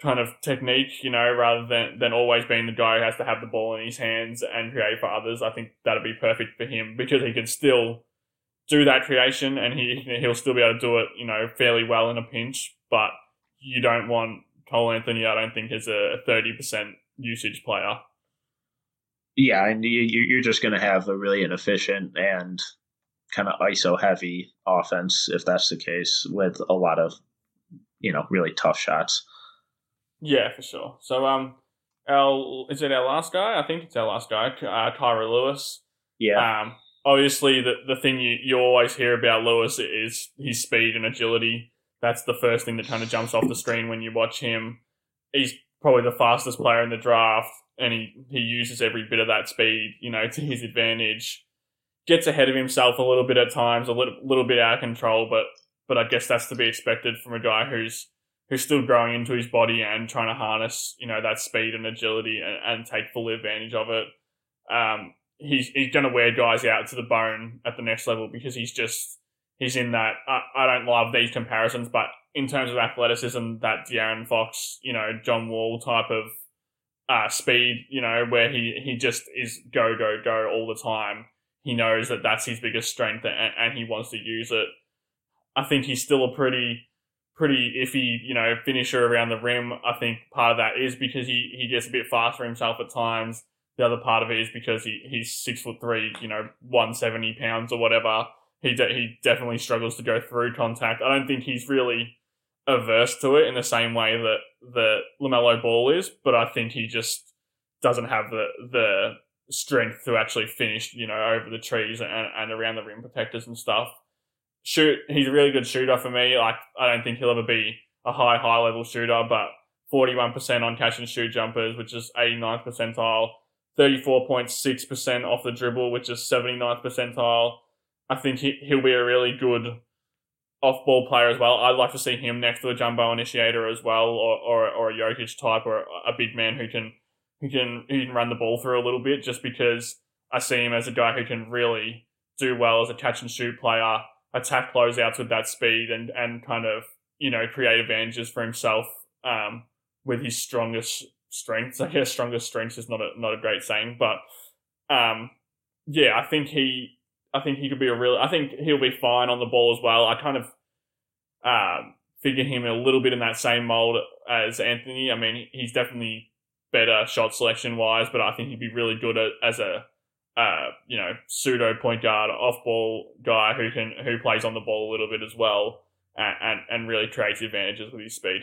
kind of technique, you know, rather than than always being the guy who has to have the ball in his hands and create for others. I think that'd be perfect for him because he can still do that creation and he he'll still be able to do it, you know, fairly well in a pinch. But you don't want Cole Anthony, I don't think, as a thirty percent usage player. Yeah, and you, you- you're just going to have a really inefficient and kind of ISO heavy offense if that's the case, with a lot of you know really tough shots. Yeah, for sure. So um, our is it our last guy? I think it's our last guy, uh, Kira Lewis. Yeah, Um, obviously, the the thing you, you always hear about Lewis is his speed and agility. That's the first thing that kind of jumps off the screen when you watch him. He's probably the fastest player in the draft, and he, he uses every bit of that speed, you know, to his advantage. Gets ahead of himself a little bit at times, a little little bit out of control, but but I guess that's to be expected from a guy who's who's still growing into his body and trying to harness, you know, that speed and agility and, and take full advantage of it. Um, he's he's going to wear guys out to the bone at the next level because he's just he's in that. I, I don't love these comparisons, but in terms of athleticism, that De'Aaron Fox, you know, John Wall type of uh, speed, you know, where he he just is go go go all the time. He knows that that's his biggest strength, and, and he wants to use it. I think he's still a pretty pretty iffy, you know, finisher around the rim. I think part of that is because he, he gets a bit faster himself at times. The other part of it is because he, he's six foot three, you know, one seventy pounds or whatever. He de- he definitely struggles to go through contact. I don't think he's really averse to it in the same way that the LaMelo Ball is, but I think he just doesn't have the the strength to actually finish, you know, over the trees and, and around the rim protectors and stuff shoot. He's a really good shooter for me. Like I don't think he'll ever be a high high level shooter, but forty one percent on catch and shoot jumpers, which is 89th percentile. Thirty four point six percent off the dribble, which is 79th percentile. I think he he'll be a really good off ball player as well. I'd like to see him next to a jumbo initiator as well, or or, or a Jokic type, or a big man who can who can who can run the ball through a little bit. Just because I see him as a guy who can really do well as a catch and shoot player attack closeouts with that speed and and kind of you know create advantages for himself um, with his strongest strengths. I guess strongest strengths is not a not a great saying, but um, yeah, I think he I think he could be a real. I think he'll be fine on the ball as well. I kind of um, figure him a little bit in that same mold as Anthony. I mean, he's definitely better shot selection wise, but I think he'd be really good at, as a uh, you know, pseudo point guard, off ball guy who can who plays on the ball a little bit as well, and and, and really creates advantages with his speed.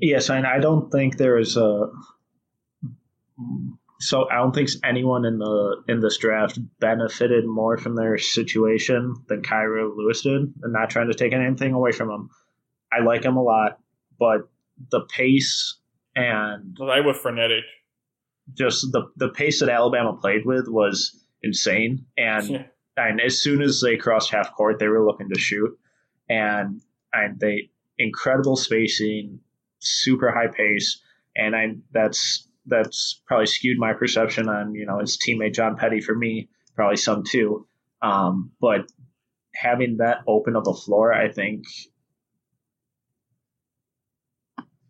Yes, and I don't think there is a. So I don't think anyone in the in this draft benefited more from their situation than Kira Lewis did. And not trying to take anything away from him. I like him a lot, but the pace and they were frenetic. just the the pace that Alabama played with was insane. And Yeah. and as soon as they crossed half court, they were looking to shoot, and and they incredible spacing, super high pace, and I that's that's probably skewed my perception on you know his teammate John Petty for me, probably some too. Um, but having that open of the floor, I think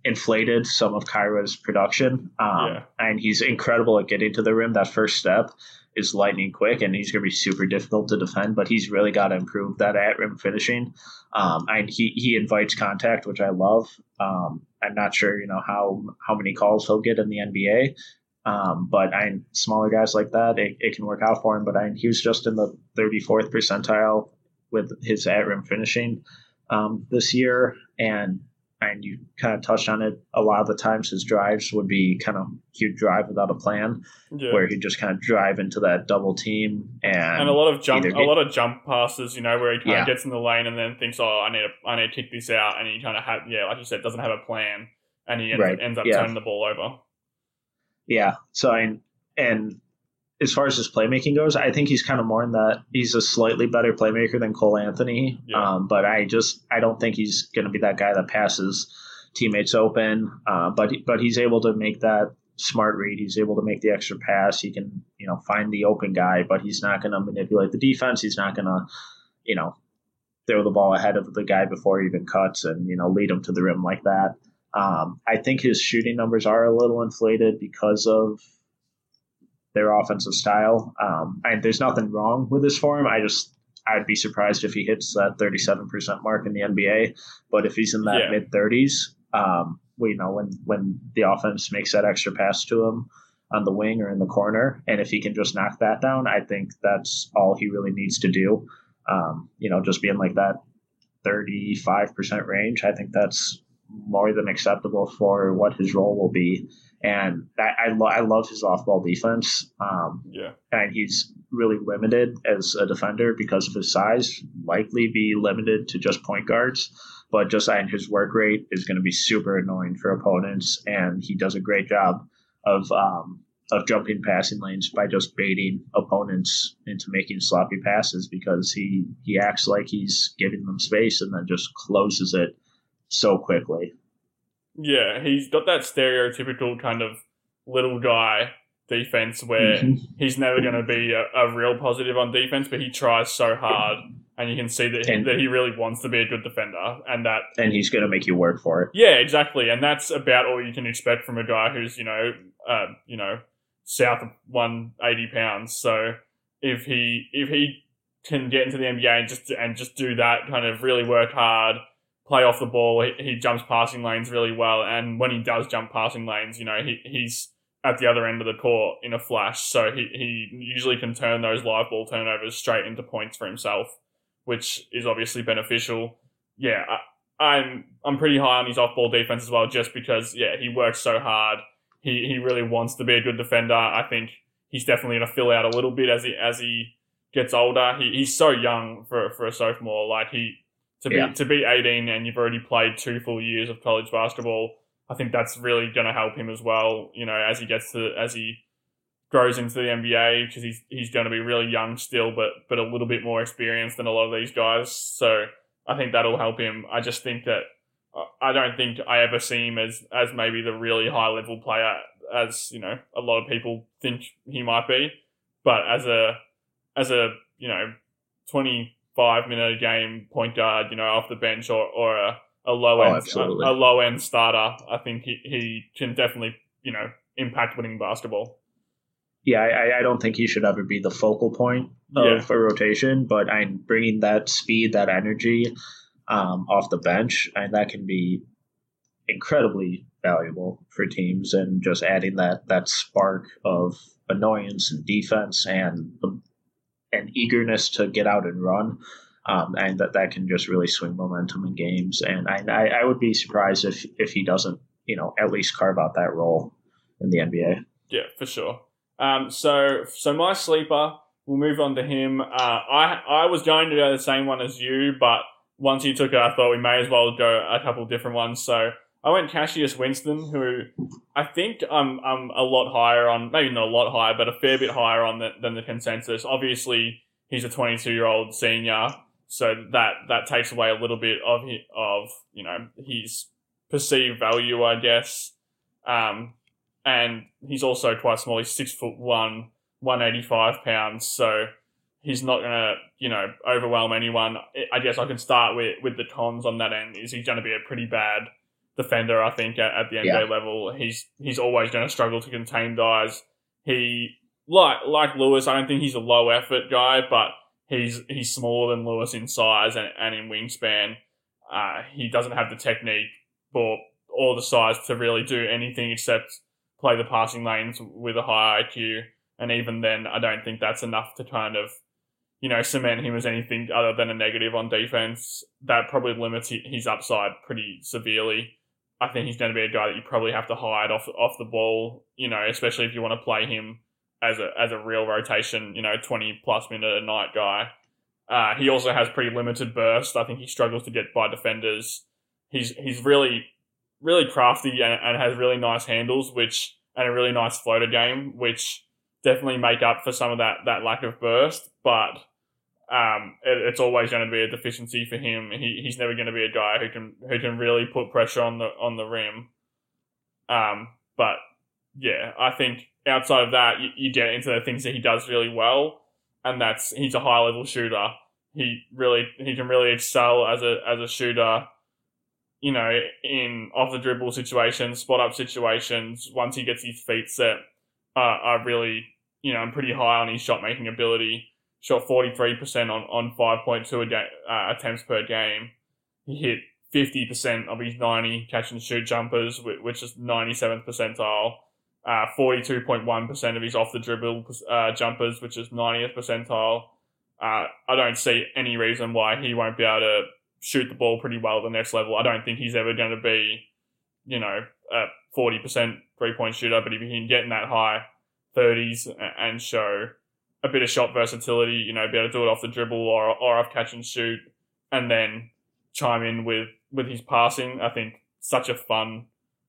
inflated some of Kira's production. Um, Yeah. and he's incredible at getting to the rim. That first step is lightning quick, and he's going to be super difficult to defend. But he's really got to improve that at rim finishing. Um, and he he invites contact, which I love. Um, I'm not sure, you know, how how many calls he'll get in the NBA. Um, but I smaller guys like that, it, it can work out for him. But I, he was just in the 34th percentile with his at rim finishing um, this year, and and you kind of touched on it. A lot of the times, his drives would be kind of he'd drive without a plan, Yeah. where he'd just kind of drive into that double team and, and a lot of jump, either a lot of jump passes. You know, where he kind Yeah. of gets in the lane and then thinks, "Oh, I need to, I need to kick this out," and he kind of have, yeah, like you said, doesn't have a plan, and he ends, Right, ends up yeah. turning the ball over. Yeah. So I and as far as his playmaking goes, I think he's kind of more in that he's a slightly better playmaker than Cole Anthony. Yeah. Um, but I just I don't think he's going to be that guy that passes teammates open. Uh, but but he's able to make that smart read. He's able to make the extra pass. He can you know find the open guy, but he's not going to manipulate the defense. He's not going to you know throw the ball ahead of the guy before he even cuts and you know lead him to the rim like that. Um, I think his shooting numbers are a little inflated because of their offensive style. Um, and there's nothing wrong with his form. I just I'd be surprised if he hits that 37% mark in the NBA. But if he's in that Yeah. mid 30s, um, we know when when the offense makes that extra pass to him on the wing or in the corner, and if he can just knock that down, I think that's all he really needs to do. Um, you know, just being like that 35% range, I think that's more than acceptable for what his role will be. And I, I, lo- I love his off ball defense. Um, Yeah, and he's really limited as a defender because of his size, likely be limited to just point guards. But just and his work rate is going to be super annoying for opponents, and he does a great job of um, of jumping passing lanes by just baiting opponents into making sloppy passes because he he acts like he's giving them space and then just closes it so quickly. yeah, he's got that stereotypical kind of little guy defense where Mhm. he's never going to be a, a real positive on defense, but he tries so hard, and you can see that he, And- that he really wants to be a good defender, and that And he's going to make you work for it. yeah, exactly, and that's about all you can expect from a guy who's you know uh, you know south of one eighty pounds. So if he if he can get into the NBA and just and just do that, kind of really work hard, play off the ball, he, he jumps passing lanes really well, and when he does jump passing lanes, you know he he's at the other end of the court in a flash. So he, he usually can turn those live ball turnovers straight into points for himself, which is obviously beneficial. Yeah, I, I'm I'm pretty high on his off ball defense as well, just because yeah he works so hard. He he really wants to be a good defender. I think he's definitely going to fill out a little bit as he as he gets older. He, he's so young for for a sophomore. Like he to be Yeah. to be 18 and you've already played two full years of college basketball. I think that's really going to help him as well. You know, as he gets to as he grows into the NBA because he's he's going to be really young still, but but a little bit more experienced than a lot of these guys. So I think that'll help him. I just think that uh, I don't think I ever see him as as maybe the really high level player as you know a lot of people think he might be, but as a as a you know twenty five minute a game point guard, you know, off the bench or or a, a low Oh, end absolutely. a, a low end starter, I think he, he can definitely you know impact winning basketball. yeah, I, I don't think he should ever be the focal point of Yeah. a rotation, but I'm bringing that speed, that energy um, off the bench, and that can be incredibly valuable for teams, and just adding that that spark of annoyance and defense and and eagerness to get out and run. Um, and that, that can just really swing momentum in games. And I, I, I would be surprised if, if he doesn't, you know, at least carve out that role in the NBA. Yeah, for sure. Um, so so my sleeper, we'll move on to him. Uh, I I was going to go the same one as you, but once you took it, I thought we may as well go a couple different ones. So I went Cassius Winston, who I think I'm I'm a lot higher on, maybe not a lot higher, but a fair bit higher on the, than the consensus. Obviously, he's a 22 year old senior, so that that takes away a little bit of hi- of you know his perceived value, I guess. Um, and he's also quite small. He's six foot one, one eighty five pounds. So he's not gonna, you know, overwhelm anyone. I- I guess I can start with with the cons on that end. Is he's going to be a pretty bad defender? I think at, at the NBA Yeah. level, he's he's always going to struggle to contain guys. He like like Lewis, I don't think he's a low effort guy, but he's he's smaller than Lewis in size and, and in wingspan. Uh, he doesn't have the technique or or the size to really do anything except play the passing lanes with a high IQ. And even then, I don't think that's enough to kind of, you know, cement him as anything other than a negative on defense. That probably limits his upside pretty severely. I think he's going to be a guy that you probably have to hide off off the ball, you know, especially if you want to play him as a as a real rotation, you know, twenty plus minute a night guy. Uh, he also has pretty limited burst. I think he struggles to get by defenders. He's he's really really crafty and, and has really nice handles, which and a really nice floater game, which definitely make up for some of that that lack of burst. But um, it, it's always going to be a deficiency for him. He, he's never going to be a guy who can who can really put pressure on the on the rim. Um, but yeah, I think outside of that, you, you get into the things that he does really well, and that's he's a high level shooter. He really he can really excel as a as a shooter. You know, in off the dribble situations, spot up situations. Once he gets his feet set, uh, are really you know I'm pretty high on his shot making ability. Shot forty three percent on on five point two uh, attempts per game. He hit fifty percent of his ninety catch and shoot jumpers, which is ninety seventh percentile uh, 42.1% of his off the dribble uh, jumpers, which is 90th percentile. Uh, I don't see any reason why he won't be able to shoot the ball pretty well at the next level. I don't think he's ever going to be, you know, a 40% three point shooter, but if he can get in that high 30s and show a bit of shot versatility, you know, be able to do it off the dribble or, or off catch and shoot, and then chime in with, with his passing, I think such a fun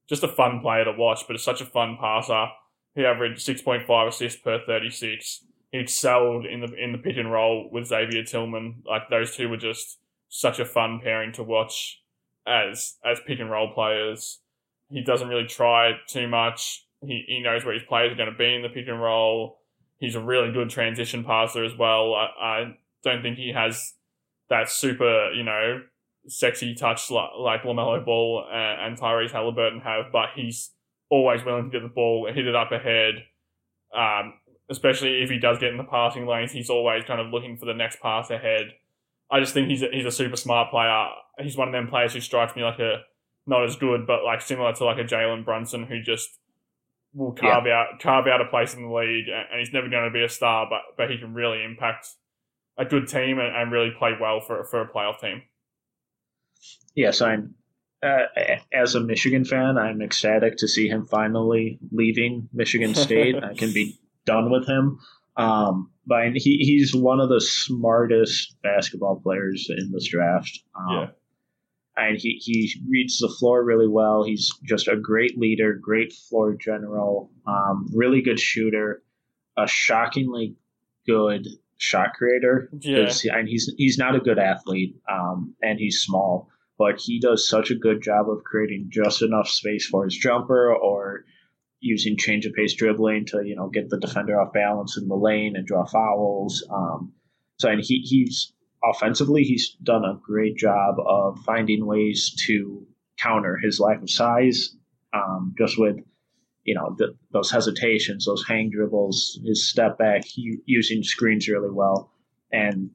just a fun player to watch, but it's such a fun passer. He averaged 6.5 assists per 36. He excelled in the in the pick and roll with Xavier Tillman. Like those two were just such a fun pairing to watch as as pick and roll players. He doesn't really try too much. He, he knows where his players are going to be in the pick and roll. He's a really good transition passer as well. I, I don't think he has that super, you know, sexy touch like, like LaMelo Ball and, and Tyrese Haliburton have, but he's always willing to get the ball, hit it up ahead. Um, especially if he does get in the passing lanes, he's always kind of looking for the next pass ahead. I just think he's a, he's a super smart player. He's one of them players who strikes me like a not as good, but like similar to like a Jalen Brunson who just will carve yeah. out carve out a place in the league, and he's never going to be a star, but but he can really impact a good team and, and really play well for for a playoff team yes, I'm uh, as a Michigan fan, I'm ecstatic to see him finally leaving Michigan State. I can be done with him. Um, but he, he's one of the smartest basketball players in this draft. Um, yeah. And he, he reads the floor really well. He's just a great leader, great floor general, um, really good shooter, a shockingly good shot creator. Yeah. And he's he's not a good athlete, um, and he's small but he does such a good job of creating just enough space for his jumper or using change of pace dribbling to you know get the defender off balance in the lane and draw fouls. Um, so and he, he's offensively he's done a great job of finding ways to counter his lack of size, um, just with you know the, those hesitations, those hang dribbles, his step back, he, using screens really well, and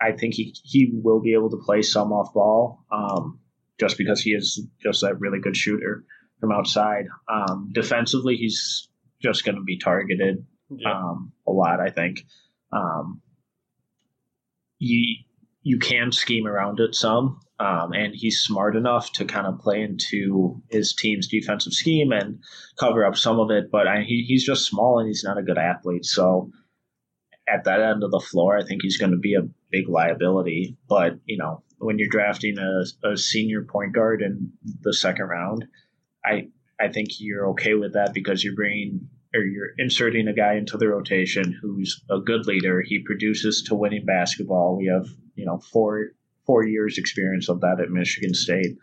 I think he he will be able to play some off ball, um, just because he is just a really good shooter from outside. Um, defensively, he's just going to be targeted yeah. um, a lot. I think. Um, you can scheme around it some, um, and he's smart enough to kind of play into his team's defensive scheme and cover up some of it. But I, he, he's just small and he's not a good athlete, so at that end of the floor, I think he's going to be a big liability. But you know, when you're drafting a, a senior point guard in the second round, I I think you're okay with that because you're bringing or you're inserting a guy into the rotation who's a good leader. He produces to winning basketball. We have you know four four years experience of that at Michigan State.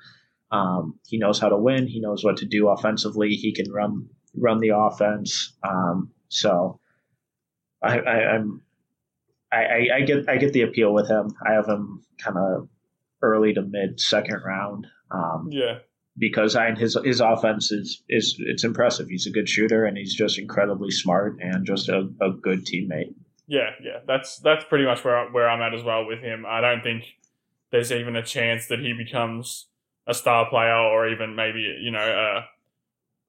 Um, he knows how to win. He knows what to do offensively. He can run run the offense. Um, so I, I, am I, I, get I get the appeal with him. I have him kind of early to mid second round. Um, yeah. Because I his his offense is is it's impressive. He's a good shooter and he's just incredibly smart and just a, a good teammate. Yeah, yeah, that's that's pretty much where where I'm at as well with him. I don't think there's even a chance that he becomes a star player or even maybe you know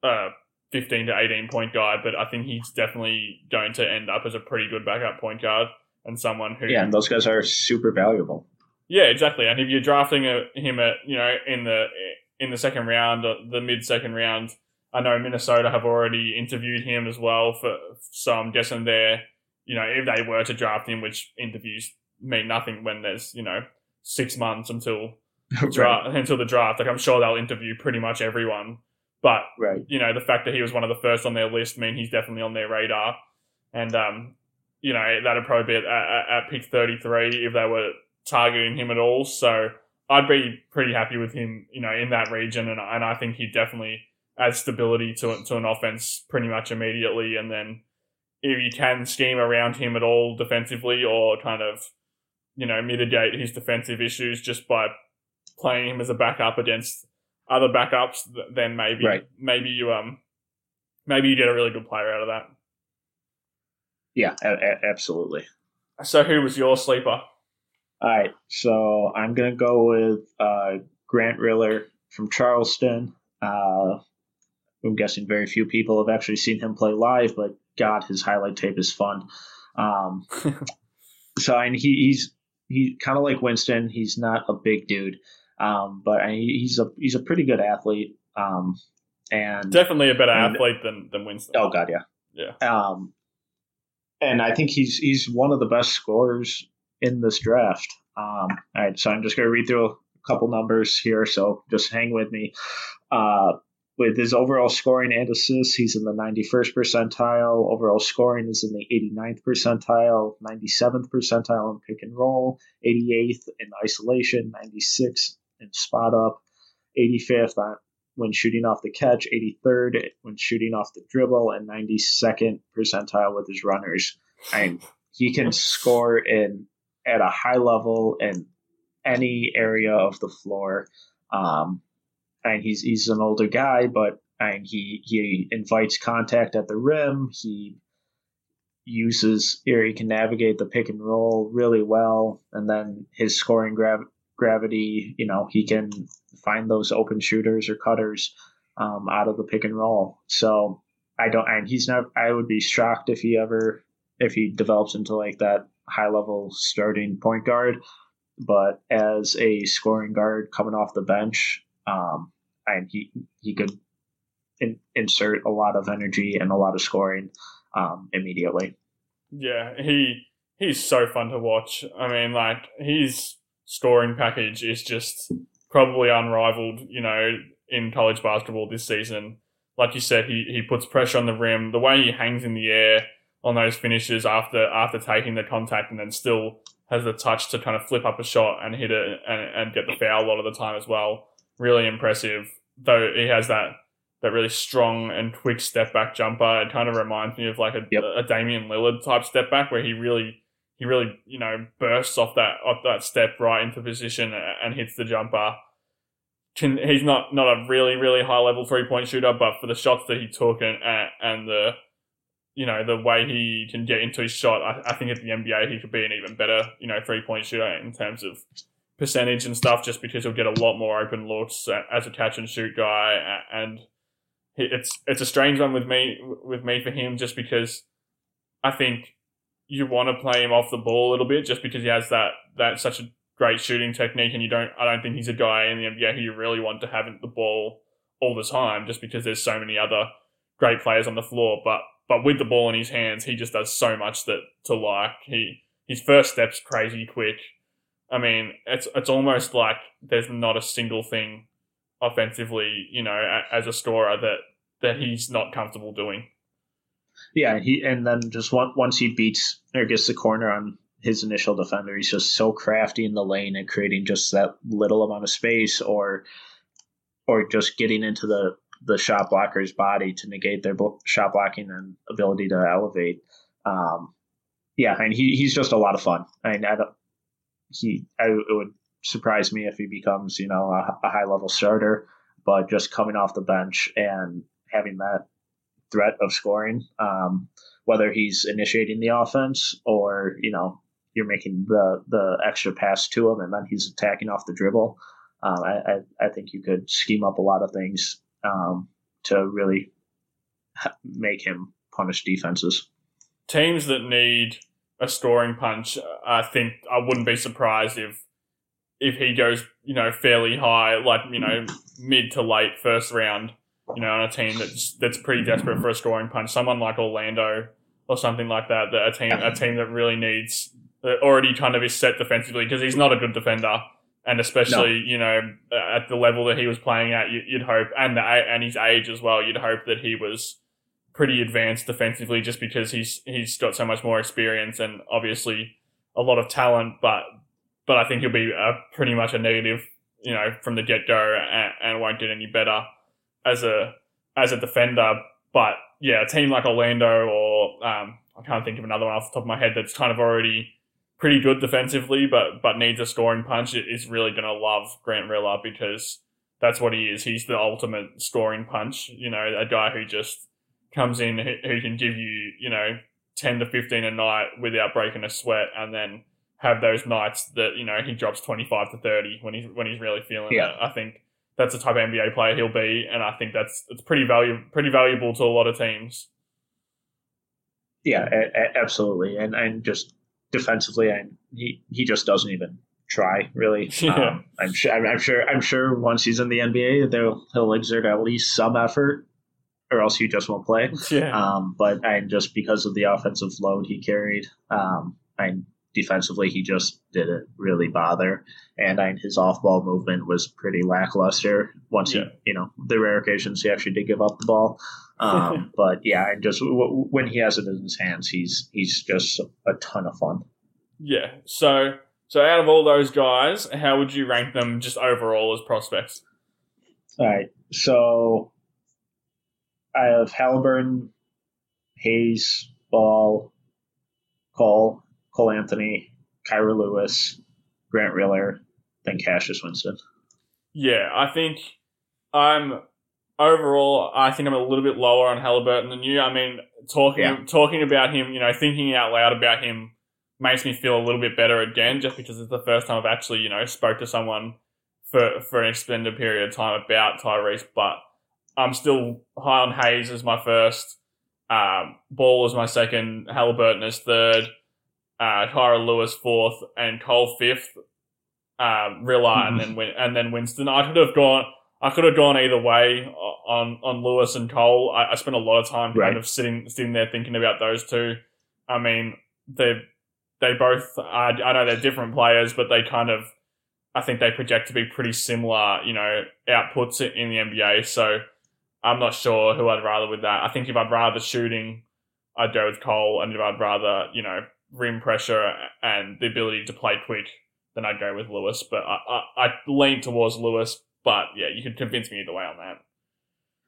a, a 15 to 18 point guy, but I think he's definitely going to end up as a pretty good backup point guard and someone who yeah, and those guys are super valuable. Yeah, exactly. And if you're drafting a, him at you know in the in the second round, the mid second round, I know Minnesota have already interviewed him as well for so I'm guessing they're you know if they were to draft him, which interviews mean nothing when there's you know six months until draft right. until the draft. Like I'm sure they'll interview pretty much everyone. But right. you know, the fact that he was one of the first on their list mean he's definitely on their radar. And um, you know, that'd probably be at, at, at pick 33 if they were targeting him at all. So I'd be pretty happy with him, you know, in that region, and and I think he'd definitely adds stability to to an offense pretty much immediately. And then if you can scheme around him at all defensively, or kind of, you know, mitigate his defensive issues just by playing him as a backup against other backups, then maybe right. maybe you um maybe you get a really good player out of that. Yeah, a- a- absolutely. So who was your sleeper? All right, so I'm gonna go with uh, Grant Riller from Charleston. Uh, I'm guessing very few people have actually seen him play live, but God, his highlight tape is fun. Um, so and he, he's he kind of like Winston. He's not a big dude, um, but I he's a he's a pretty good athlete. Um, and definitely a better and, athlete than than Winston. Oh God, yeah, yeah. Um, and I think he's he's one of the best scorers in this draft. Um, all right, so I'm just going to read through a couple numbers here, so just hang with me. Uh, with his overall scoring and assists, he's in the 91st percentile. Overall scoring is in the 89th percentile, 97th percentile in pick and roll, 88th in isolation, 96th in spot up, 85th on, when shooting off the catch, 83rd when shooting off the dribble, and 92nd percentile with his runners. And he can score in at a high level in any area of the floor. Um, and he's he's an older guy, but and he he invites contact at the rim. He uses or he can navigate the pick and roll really well, and then his scoring grav- gravity. You know, he can find those open shooters or cutters um, out of the pick and roll. So I don't, and he's not. I would be shocked if he ever if he develops into like that high level starting point guard. But as a scoring guard coming off the bench, um, and he he could in, insert a lot of energy and a lot of scoring um, immediately. Yeah, he he's so fun to watch. I mean, like his scoring package is just probably unrivaled. You know, in college basketball this season. Like you said, he, he puts pressure on the rim. The way he hangs in the air on those finishes after after taking the contact, and then still has the touch to kind of flip up a shot and hit it and, and get the foul a lot of the time as well really impressive. Though he has that that really strong and quick step back jumper. It kind of reminds me of like a, yep. a Damian Lillard type step back where he really he really you know bursts off that off that step right into position and hits the jumper. Can, he's not not a really really high level three point shooter, but for the shots that he took and and the you know the way he can get into his shot, I, I think at the NBA he could be an even better you know three point shooter in terms of percentage and stuff just because he'll get a lot more open looks as a catch and shoot guy. And it's it's a strange one with me with me for him just because I think you want to play him off the ball a little bit just because he has that that such a great shooting technique and you don't I don't think he's a guy in the NBA who you really want to have the ball all the time just because there's so many other great players on the floor. But but with the ball in his hands he just does so much that to like he his first step's crazy quick I mean, it's it's almost like there's not a single thing offensively, you know, as a scorer that that he's not comfortable doing. Yeah, he and then just one, once he beats or gets the corner on his initial defender, he's just so crafty in the lane and creating just that little amount of space, or or just getting into the the shot blocker's body to negate their shot blocking and ability to elevate. Um, yeah, and he, he's just a lot of fun. I mean, I don't, he I, it would surprise me if he becomes you know a, a high level starter. but just coming off the bench and having that threat of scoring, um, whether he's initiating the offense or you know you're making the the extra pass to him and then he's attacking off the dribble. Um, I, I, I think you could scheme up a lot of things um, to really make him punish defenses. Teams that need a scoring punch, I think I wouldn't be surprised if if he goes, you know, fairly high, like you know, mid to late first round, you know, on a team that's that's pretty desperate for a scoring punch. Someone like Orlando or something like that, that a team a team that really needs that already kind of is set defensively because he's not a good defender, and especially no. you know at the level that he was playing at, you'd hope, and the and his age as well, you'd hope that he was pretty advanced defensively just because he's he's got so much more experience and obviously a lot of talent, but but I think he'll be a, pretty much a negative, you know, from the get go, and, and won't get any better as a as a defender. But yeah, a team like Orlando or um, I can't think of another one off the top of my head that's kind of already pretty good defensively, but but needs a scoring punch is really going to love Grant Riller because that's what he is. He's the ultimate scoring punch. You know, a guy who just comes in who, who can give you you know ten to fifteen a night without breaking a sweat, and then have those nights that you know he drops twenty five to thirty when he's when he's really feeling yeah. it. I think that's the type of NBA player he'll be, and I think that's it's pretty valuable pretty valuable to a lot of teams. Yeah, a- a- absolutely, and and just defensively, and he he just doesn't even try really. Yeah. Um, I'm sure. I'm sure. I'm sure once he's in the NBA, they'll he'll exert at least some effort, or else he just won't play. Yeah. Um, but and just because of the offensive load he carried, um, and defensively, he just didn't really bother. And I, his off ball movement was pretty lackluster. Once yeah. he, you know, the rare occasions he actually did give up the ball. Um, but yeah, and just w- when he has it in his hands, he's he's just a ton of fun. Yeah. So so out of all those guys, how would you rank them just overall as prospects? All right. So I have Haliburton, Hayes, Ball, Cole, Cole Anthony, Kira Lewis, Grant Riller, then Cassius Winston. Yeah, I think I'm overall. I think I'm a little bit lower on Haliburton than you. I mean, talking yeah. talking about him, you know, thinking out loud about him makes me feel a little bit better again, just because it's the first time I've actually, you know, spoke to someone for for an extended period of time about Tyrese. But I'm still high on Hayes as my first, um, Ball as my second, Haliburton as third uh, Kira Lewis fourth, and Cole fifth. Um, Riller and then and then Winston. I could have gone. I could have gone either way on on Lewis and Cole. I, I spent a lot of time right. kind of sitting sitting there thinking about those two. I mean, they they both. I, I know they're different players, but they kind of. I think they project to be pretty similar, you know, outputs in the NBA. So I'm not sure who I'd rather with that. I think if I'd rather shooting, I'd go with Cole, and if I'd rather, you know, rim pressure and the ability to play quick, then I'd go with Lewis. But I, I, I lean towards Lewis. But yeah, you could convince me either way on that.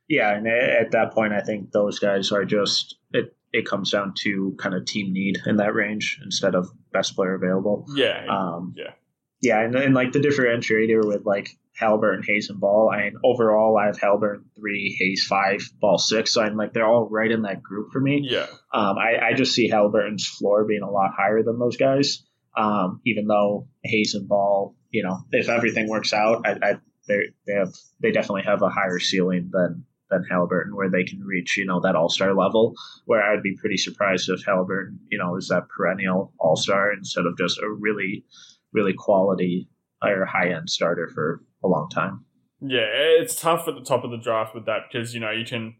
Yeah, and at that point, I think those guys are just it. It comes down to kind of team need in that range instead of best player available. Yeah, um, yeah, yeah, and, and like the differentiator with like Haliburton, Hayes, and Ball. I mean, overall, I have Haliburton three, Hayes five, Ball six. So I'm like they're all right in that group for me. Yeah. Um, I, I just see Haliburton's floor being a lot higher than those guys. Um, even though Hayes and Ball, you know, if everything works out, I, I they they have they definitely have a higher ceiling than than Haliburton, where they can reach, you know, that all star level. Where I'd be pretty surprised if Haliburton, you know, is that perennial all star instead of just a really, really quality or high end starter for a long time. Yeah, it's tough at the top of the draft with that because you know you can.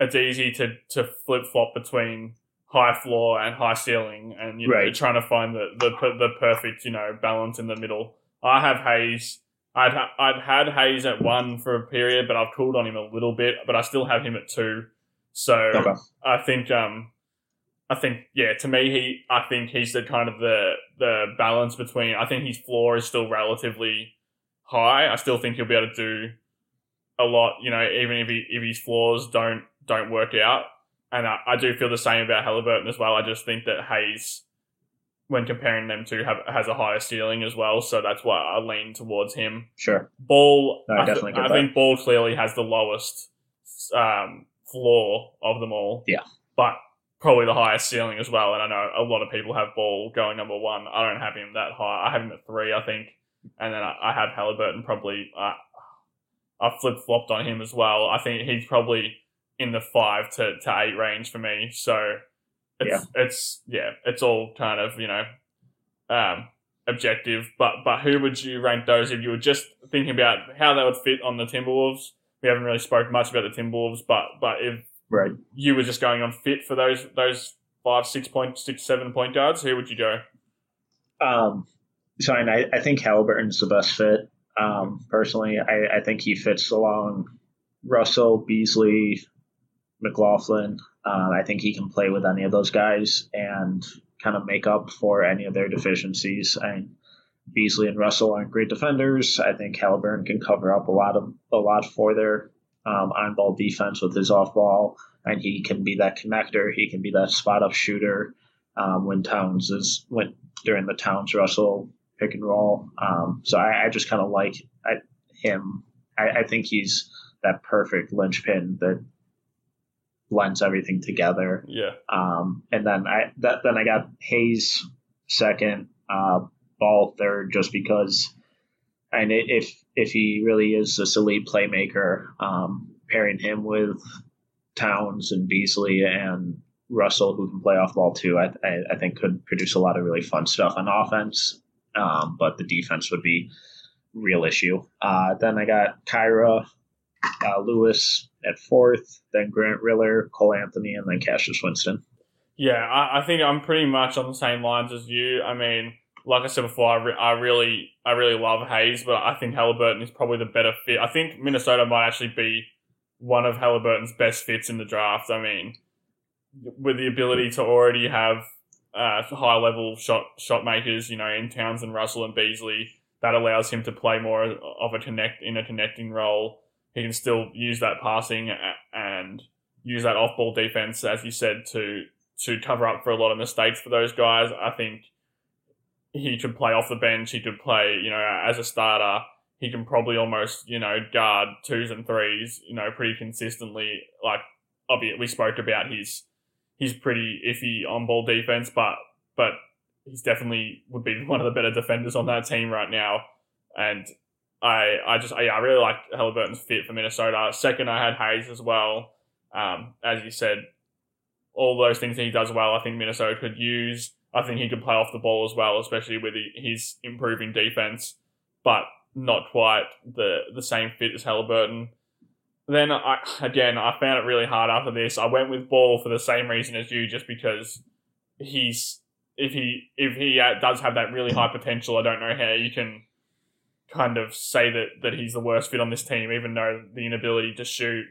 It's easy to to flip flop between high floor and high ceiling, and you know, right. you're trying to find the, the the perfect you know balance in the middle. I have Hayes. I'd ha- I'd had Hayes at one for a period, but I've cooled on him a little bit. But I still have him at two. So okay. I think um I think yeah to me he I think he's the kind of the the balance between I think his floor is still relatively high, I still think he'll be able to do a lot. You know, even if he, if his flaws don't don't work out, and I, I do feel the same about Haliburton as well. I just think that Hayes when comparing them to have has a higher ceiling as well. So that's why I lean towards him. Sure. Ball, No, I I, th- I think Ball clearly has the lowest um, floor of them all. Yeah. but probably the highest ceiling as well. And I know a lot of people have Ball going number one. I don't have him that high. I have him at three, I think, and then I, I have Haliburton probably. Uh, I flip flopped on him as well. I think he's probably in the five to, to eight range for me. So it's it's yeah, it's all kind of you know um, objective. But but who would you rank those if you were just thinking about how they would fit on the Timberwolves? We haven't really spoken much about the Timberwolves, but but if Right. you were just going on fit for those those five, six point, six, seven point guards, who would you go? Um, so I, I, I think Haliburton's the best fit. Um, personally, I, I think he fits along Russell, Beasley, McLaughlin. Um, I think he can play with any of those guys and kind of make up for any of their deficiencies. And Beasley and Russell aren't great defenders. I think Haliburton can cover up a lot of a lot for their um, on-ball defense with his off-ball, and he can be that connector. He can be that spot-up shooter um, when Towns is when during the Towns Russell pick and roll. Um, so I, I just kind of like I, him. I, I think he's that perfect linchpin that blends everything together. Yeah, Um, and then I that, then I got Hayes second, uh, Ball third, just because. And if if he really is this elite playmaker, um, pairing him with Towns and Beasley and Russell, who can play off ball too, I, I, I think could produce a lot of really fun stuff on offense. Um, but the defense would be real issue. Uh, then I got Kira uh, Lewis at fourth, then Grant Riller, Cole Anthony, and then Cassius Winston. yeah. I, I think I'm pretty much on the same lines as you. I mean, like I said before, I, re- I really I really love Hayes, but I think Haliburton is probably the better fit. I think Minnesota might actually be one of Haliburton's best fits in the draft. I mean, with the ability to already have uh, high level shot shot makers, you know, in Towns and Russell and Beasley, that allows him to play more of a connect in a connecting role. He can still use that passing and use that off ball defense, as you said, to to cover up for a lot of mistakes for those guys. I think he could play off the bench. He could play, you know, as a starter. He can probably almost, you know, guard twos and threes, you know, pretty consistently. Like, obviously, we spoke about his he's pretty iffy on ball defense, but but he's definitely would be one of the better defenders on that team right now. And I I just yeah, I really like Haliburton's fit for Minnesota. Second, I had Hayes as well. Um, as you said, all those things that he does well, I think Minnesota could use. I think he could play off the ball as well, especially with his improving defense, but not quite the the same fit as Haliburton. Then I again I found it really hard after this. I went with Ball for the same reason as you, just because he's if he if he uh, does have that really high potential, I don't know how you can kind of say that that he's the worst fit on this team, even though the inability to shoot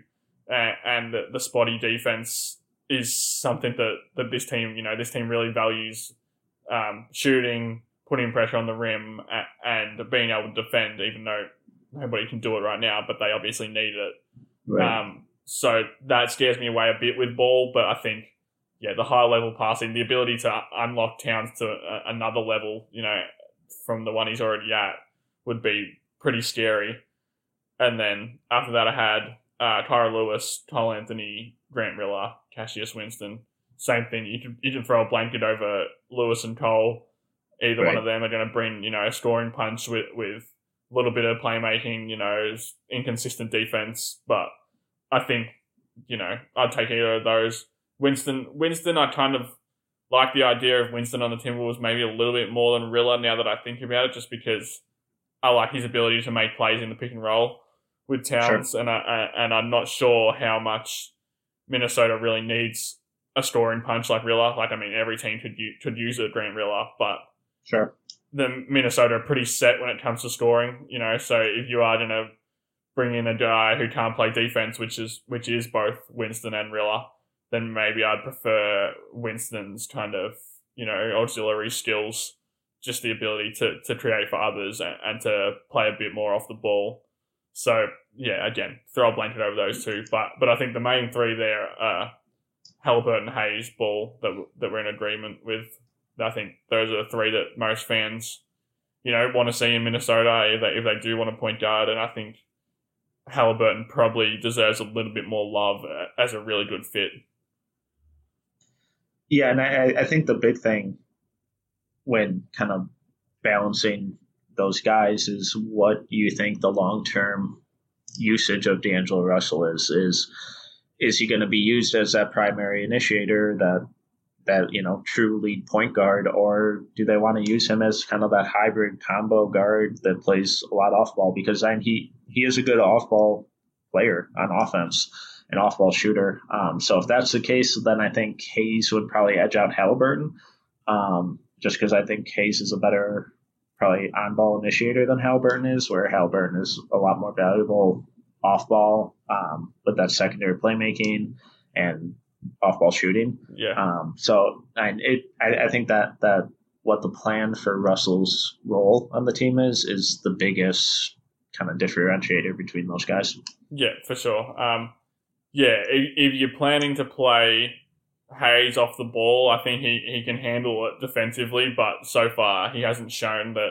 uh, and the, the spotty defense is something that, that this team, you know, this team really values um, shooting, putting pressure on the rim, and being able to defend, even though nobody can do it right now, but they obviously need it. Um, so that scares me away a bit with ball, but I think, yeah, the high level passing, the ability to unlock Towns to a, another level, you know, from the one he's already at, would be pretty scary. And then after that, I had uh, Kira Lewis, Cole Anthony, Grant Riller, Cassius Winston. Same thing. You can you can throw a blanket over Lewis and Cole. Either one of them are going to bring you know a scoring punch with with a little bit of playmaking. You know, inconsistent defense, but I think you know I'd take either of those. Winston, Winston, I kind of like the idea of Winston on the Timberwolves maybe a little bit more than Riller now that I think about it, just because I like his ability to make plays in the pick and roll with Towns, and I, I and I'm not sure how much Minnesota really needs a scoring punch like Riller. Like I mean, every team could u- could use a Grant Riller, but Sure. the Minnesota are pretty set when it comes to scoring. You know, so if you are going to bring in a guy who can't play defense, which is which is both Winston and Riller, then maybe I'd prefer Winston's kind of you know auxiliary skills, just the ability to to create for others and, and to play a bit more off the ball. So yeah, again, throw a blanket over those two, but but I think the main three there are Haliburton, Hayes, Ball that that we're in agreement with. I think those are the three that most fans, you know, want to see in Minnesota if they, if they do want a point guard. And I think Haliburton probably deserves a little bit more love uh, as a really good fit. Yeah, and I, I think the big thing when kind of balancing those guys is what you think the long term usage of D'Angelo Russell is. Is is he going to be used as that primary initiator, that that you know true lead point guard, or do they want to use him as kind of that hybrid combo guard that plays a lot off ball? Because I mean, he he is a good off ball player on offense, an off ball shooter. Um, so if that's the case, then I think Hayes would probably edge out Haliburton, um, just because I think Hayes is a better probably on ball initiator than Haliburton is, where Haliburton is a lot more valuable off ball um, with that secondary playmaking and off ball shooting. Yeah. Um, so and it, I, I think that that what the plan for Russell's role on the team is is the biggest kind of differentiator between those guys. Yeah, for sure. Um, yeah, if, if you're planning to play Hayes off the ball, I think he, he can handle it defensively, but so far he hasn't shown that,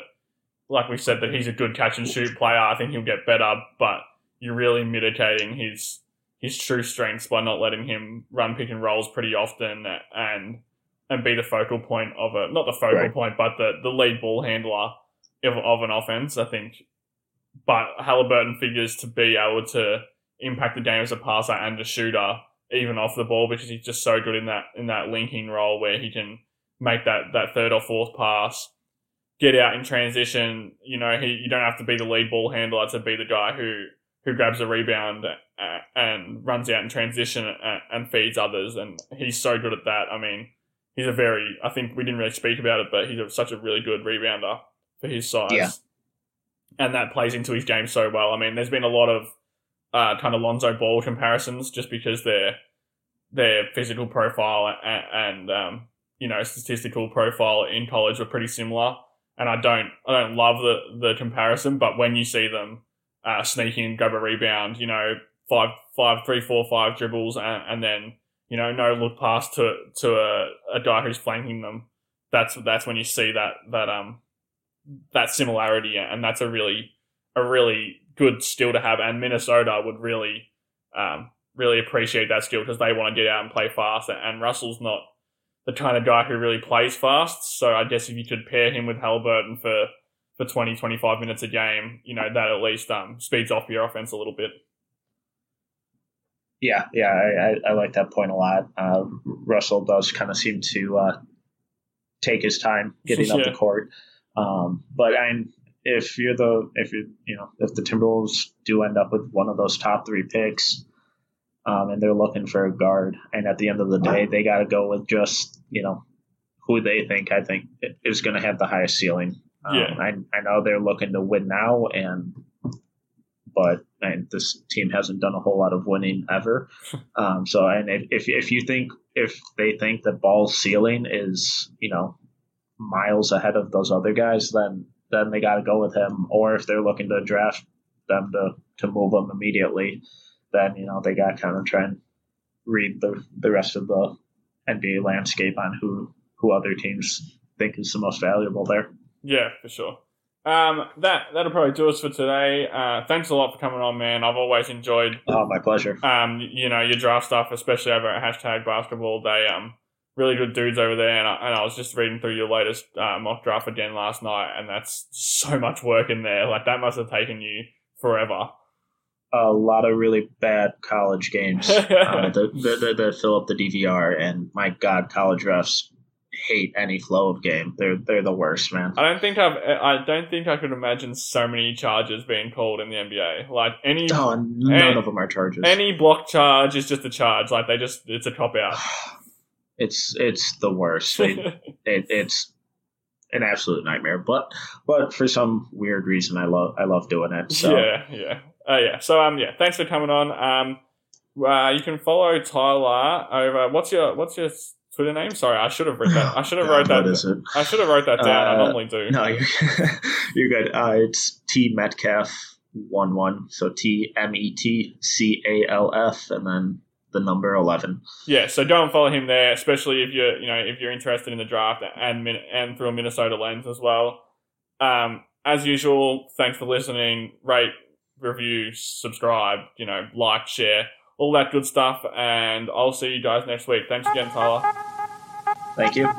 like we said, that he's a good catch and shoot player. I think he'll get better, but you're really mitigating his his true strengths by not letting him run pick and rolls pretty often and and be the focal point of a not the focal Right. point, but the, the lead ball handler of, of an offense. I think, but Haliburton figures to be able to impact the game as a passer and a shooter even off the ball because he's just so good in that in that linking role where he can make that that third or fourth pass, get out in transition. You know, he you don't have to be the lead ball handler to be the guy who who grabs a rebound uh, and runs out in transition and, and feeds others, and he's so good at that. I mean, he's a very I think we didn't really speak about it, but he's a, such a really good rebounder for his size. Yeah. And that plays into his game so well. I mean, there's been a lot of uh, kind of Lonzo Ball comparisons just because their their physical profile and, and um, you know statistical profile in college were pretty similar. And I don't I don't love the the comparison, but when you see them uh, sneak in, grab a rebound, you know five five three four five dribbles, and, and then you know no look pass to to a, a guy who's flanking them. That's that's when you see that that um that similarity, and that's a really a really good skill to have. And Minnesota would really um, really appreciate that skill because they want to get out and play fast. And Russell's not the kind of guy who really plays fast. So I guess if you could pair him with Haliburton for for 20, 25 minutes a game, you know, that at least um, speeds off your offense a little bit. Yeah, yeah, I, I, I like that point a lot. Uh, Russell does kind of seem to uh, take his time getting up the court. Um, but I, if you're the if you you know if the Timberwolves do end up with one of those top three picks, um, and they're looking for a guard, and at the end of the day, they got to go with just you know who they think I think is going to have the highest ceiling. Um, Yeah. I I know they're looking to win now, and but and this team hasn't done a whole lot of winning ever. Um, so and if, if if you think if they think that Ball's ceiling is you know miles ahead of those other guys, then then they got to go with him. Or if they're looking to draft them to to move them immediately, then you know they got to kind of try and read the the rest of the NBA landscape on who who other teams think is the most valuable there. Yeah, for sure. Um, that that'll probably do us for today. Uh, thanks a lot for coming on, man. I've always enjoyed Oh, my pleasure. um, you know, your draft stuff, especially over at hashtag basketball. They um really good dudes over there, and I, and I was just reading through your latest uh, mock draft again last night, and that's so much work in there. Like that must have taken you forever. a lot of really bad college games uh, that, that, that, that fill up the DVR, and my God, college refs hate any flow of game. They're they're the worst, man. I don't think I've I don't think I could imagine so many charges being called in the NBA. Like any Oh, none Hey, of them are charges. any block charge is just a charge. Like they just it's a cop out. it's it's the worst. It, it's an absolute nightmare. But but for some weird reason, I love I love doing it. So Yeah, yeah, uh, yeah. So um, yeah, thanks for coming on. Um, uh, you can follow Tyler over. What's your what's your Twitter name? Sorry, I should have written that. I should have wrote God, that. What is it? I should have wrote that down. I Uh, normally do. No, you're, you're good. Uh, it's T Metcalf one one. So T M E T C A L F, and then the number eleven. Yeah, so go and follow him there, especially if you're you know if you're interested in the draft and and through a Minnesota lens as well. Um, as usual, thanks for listening. Rate, review, subscribe, you know, like, share, all that good stuff, and I'll see you guys next week. Thanks again, Tyler. Thank you.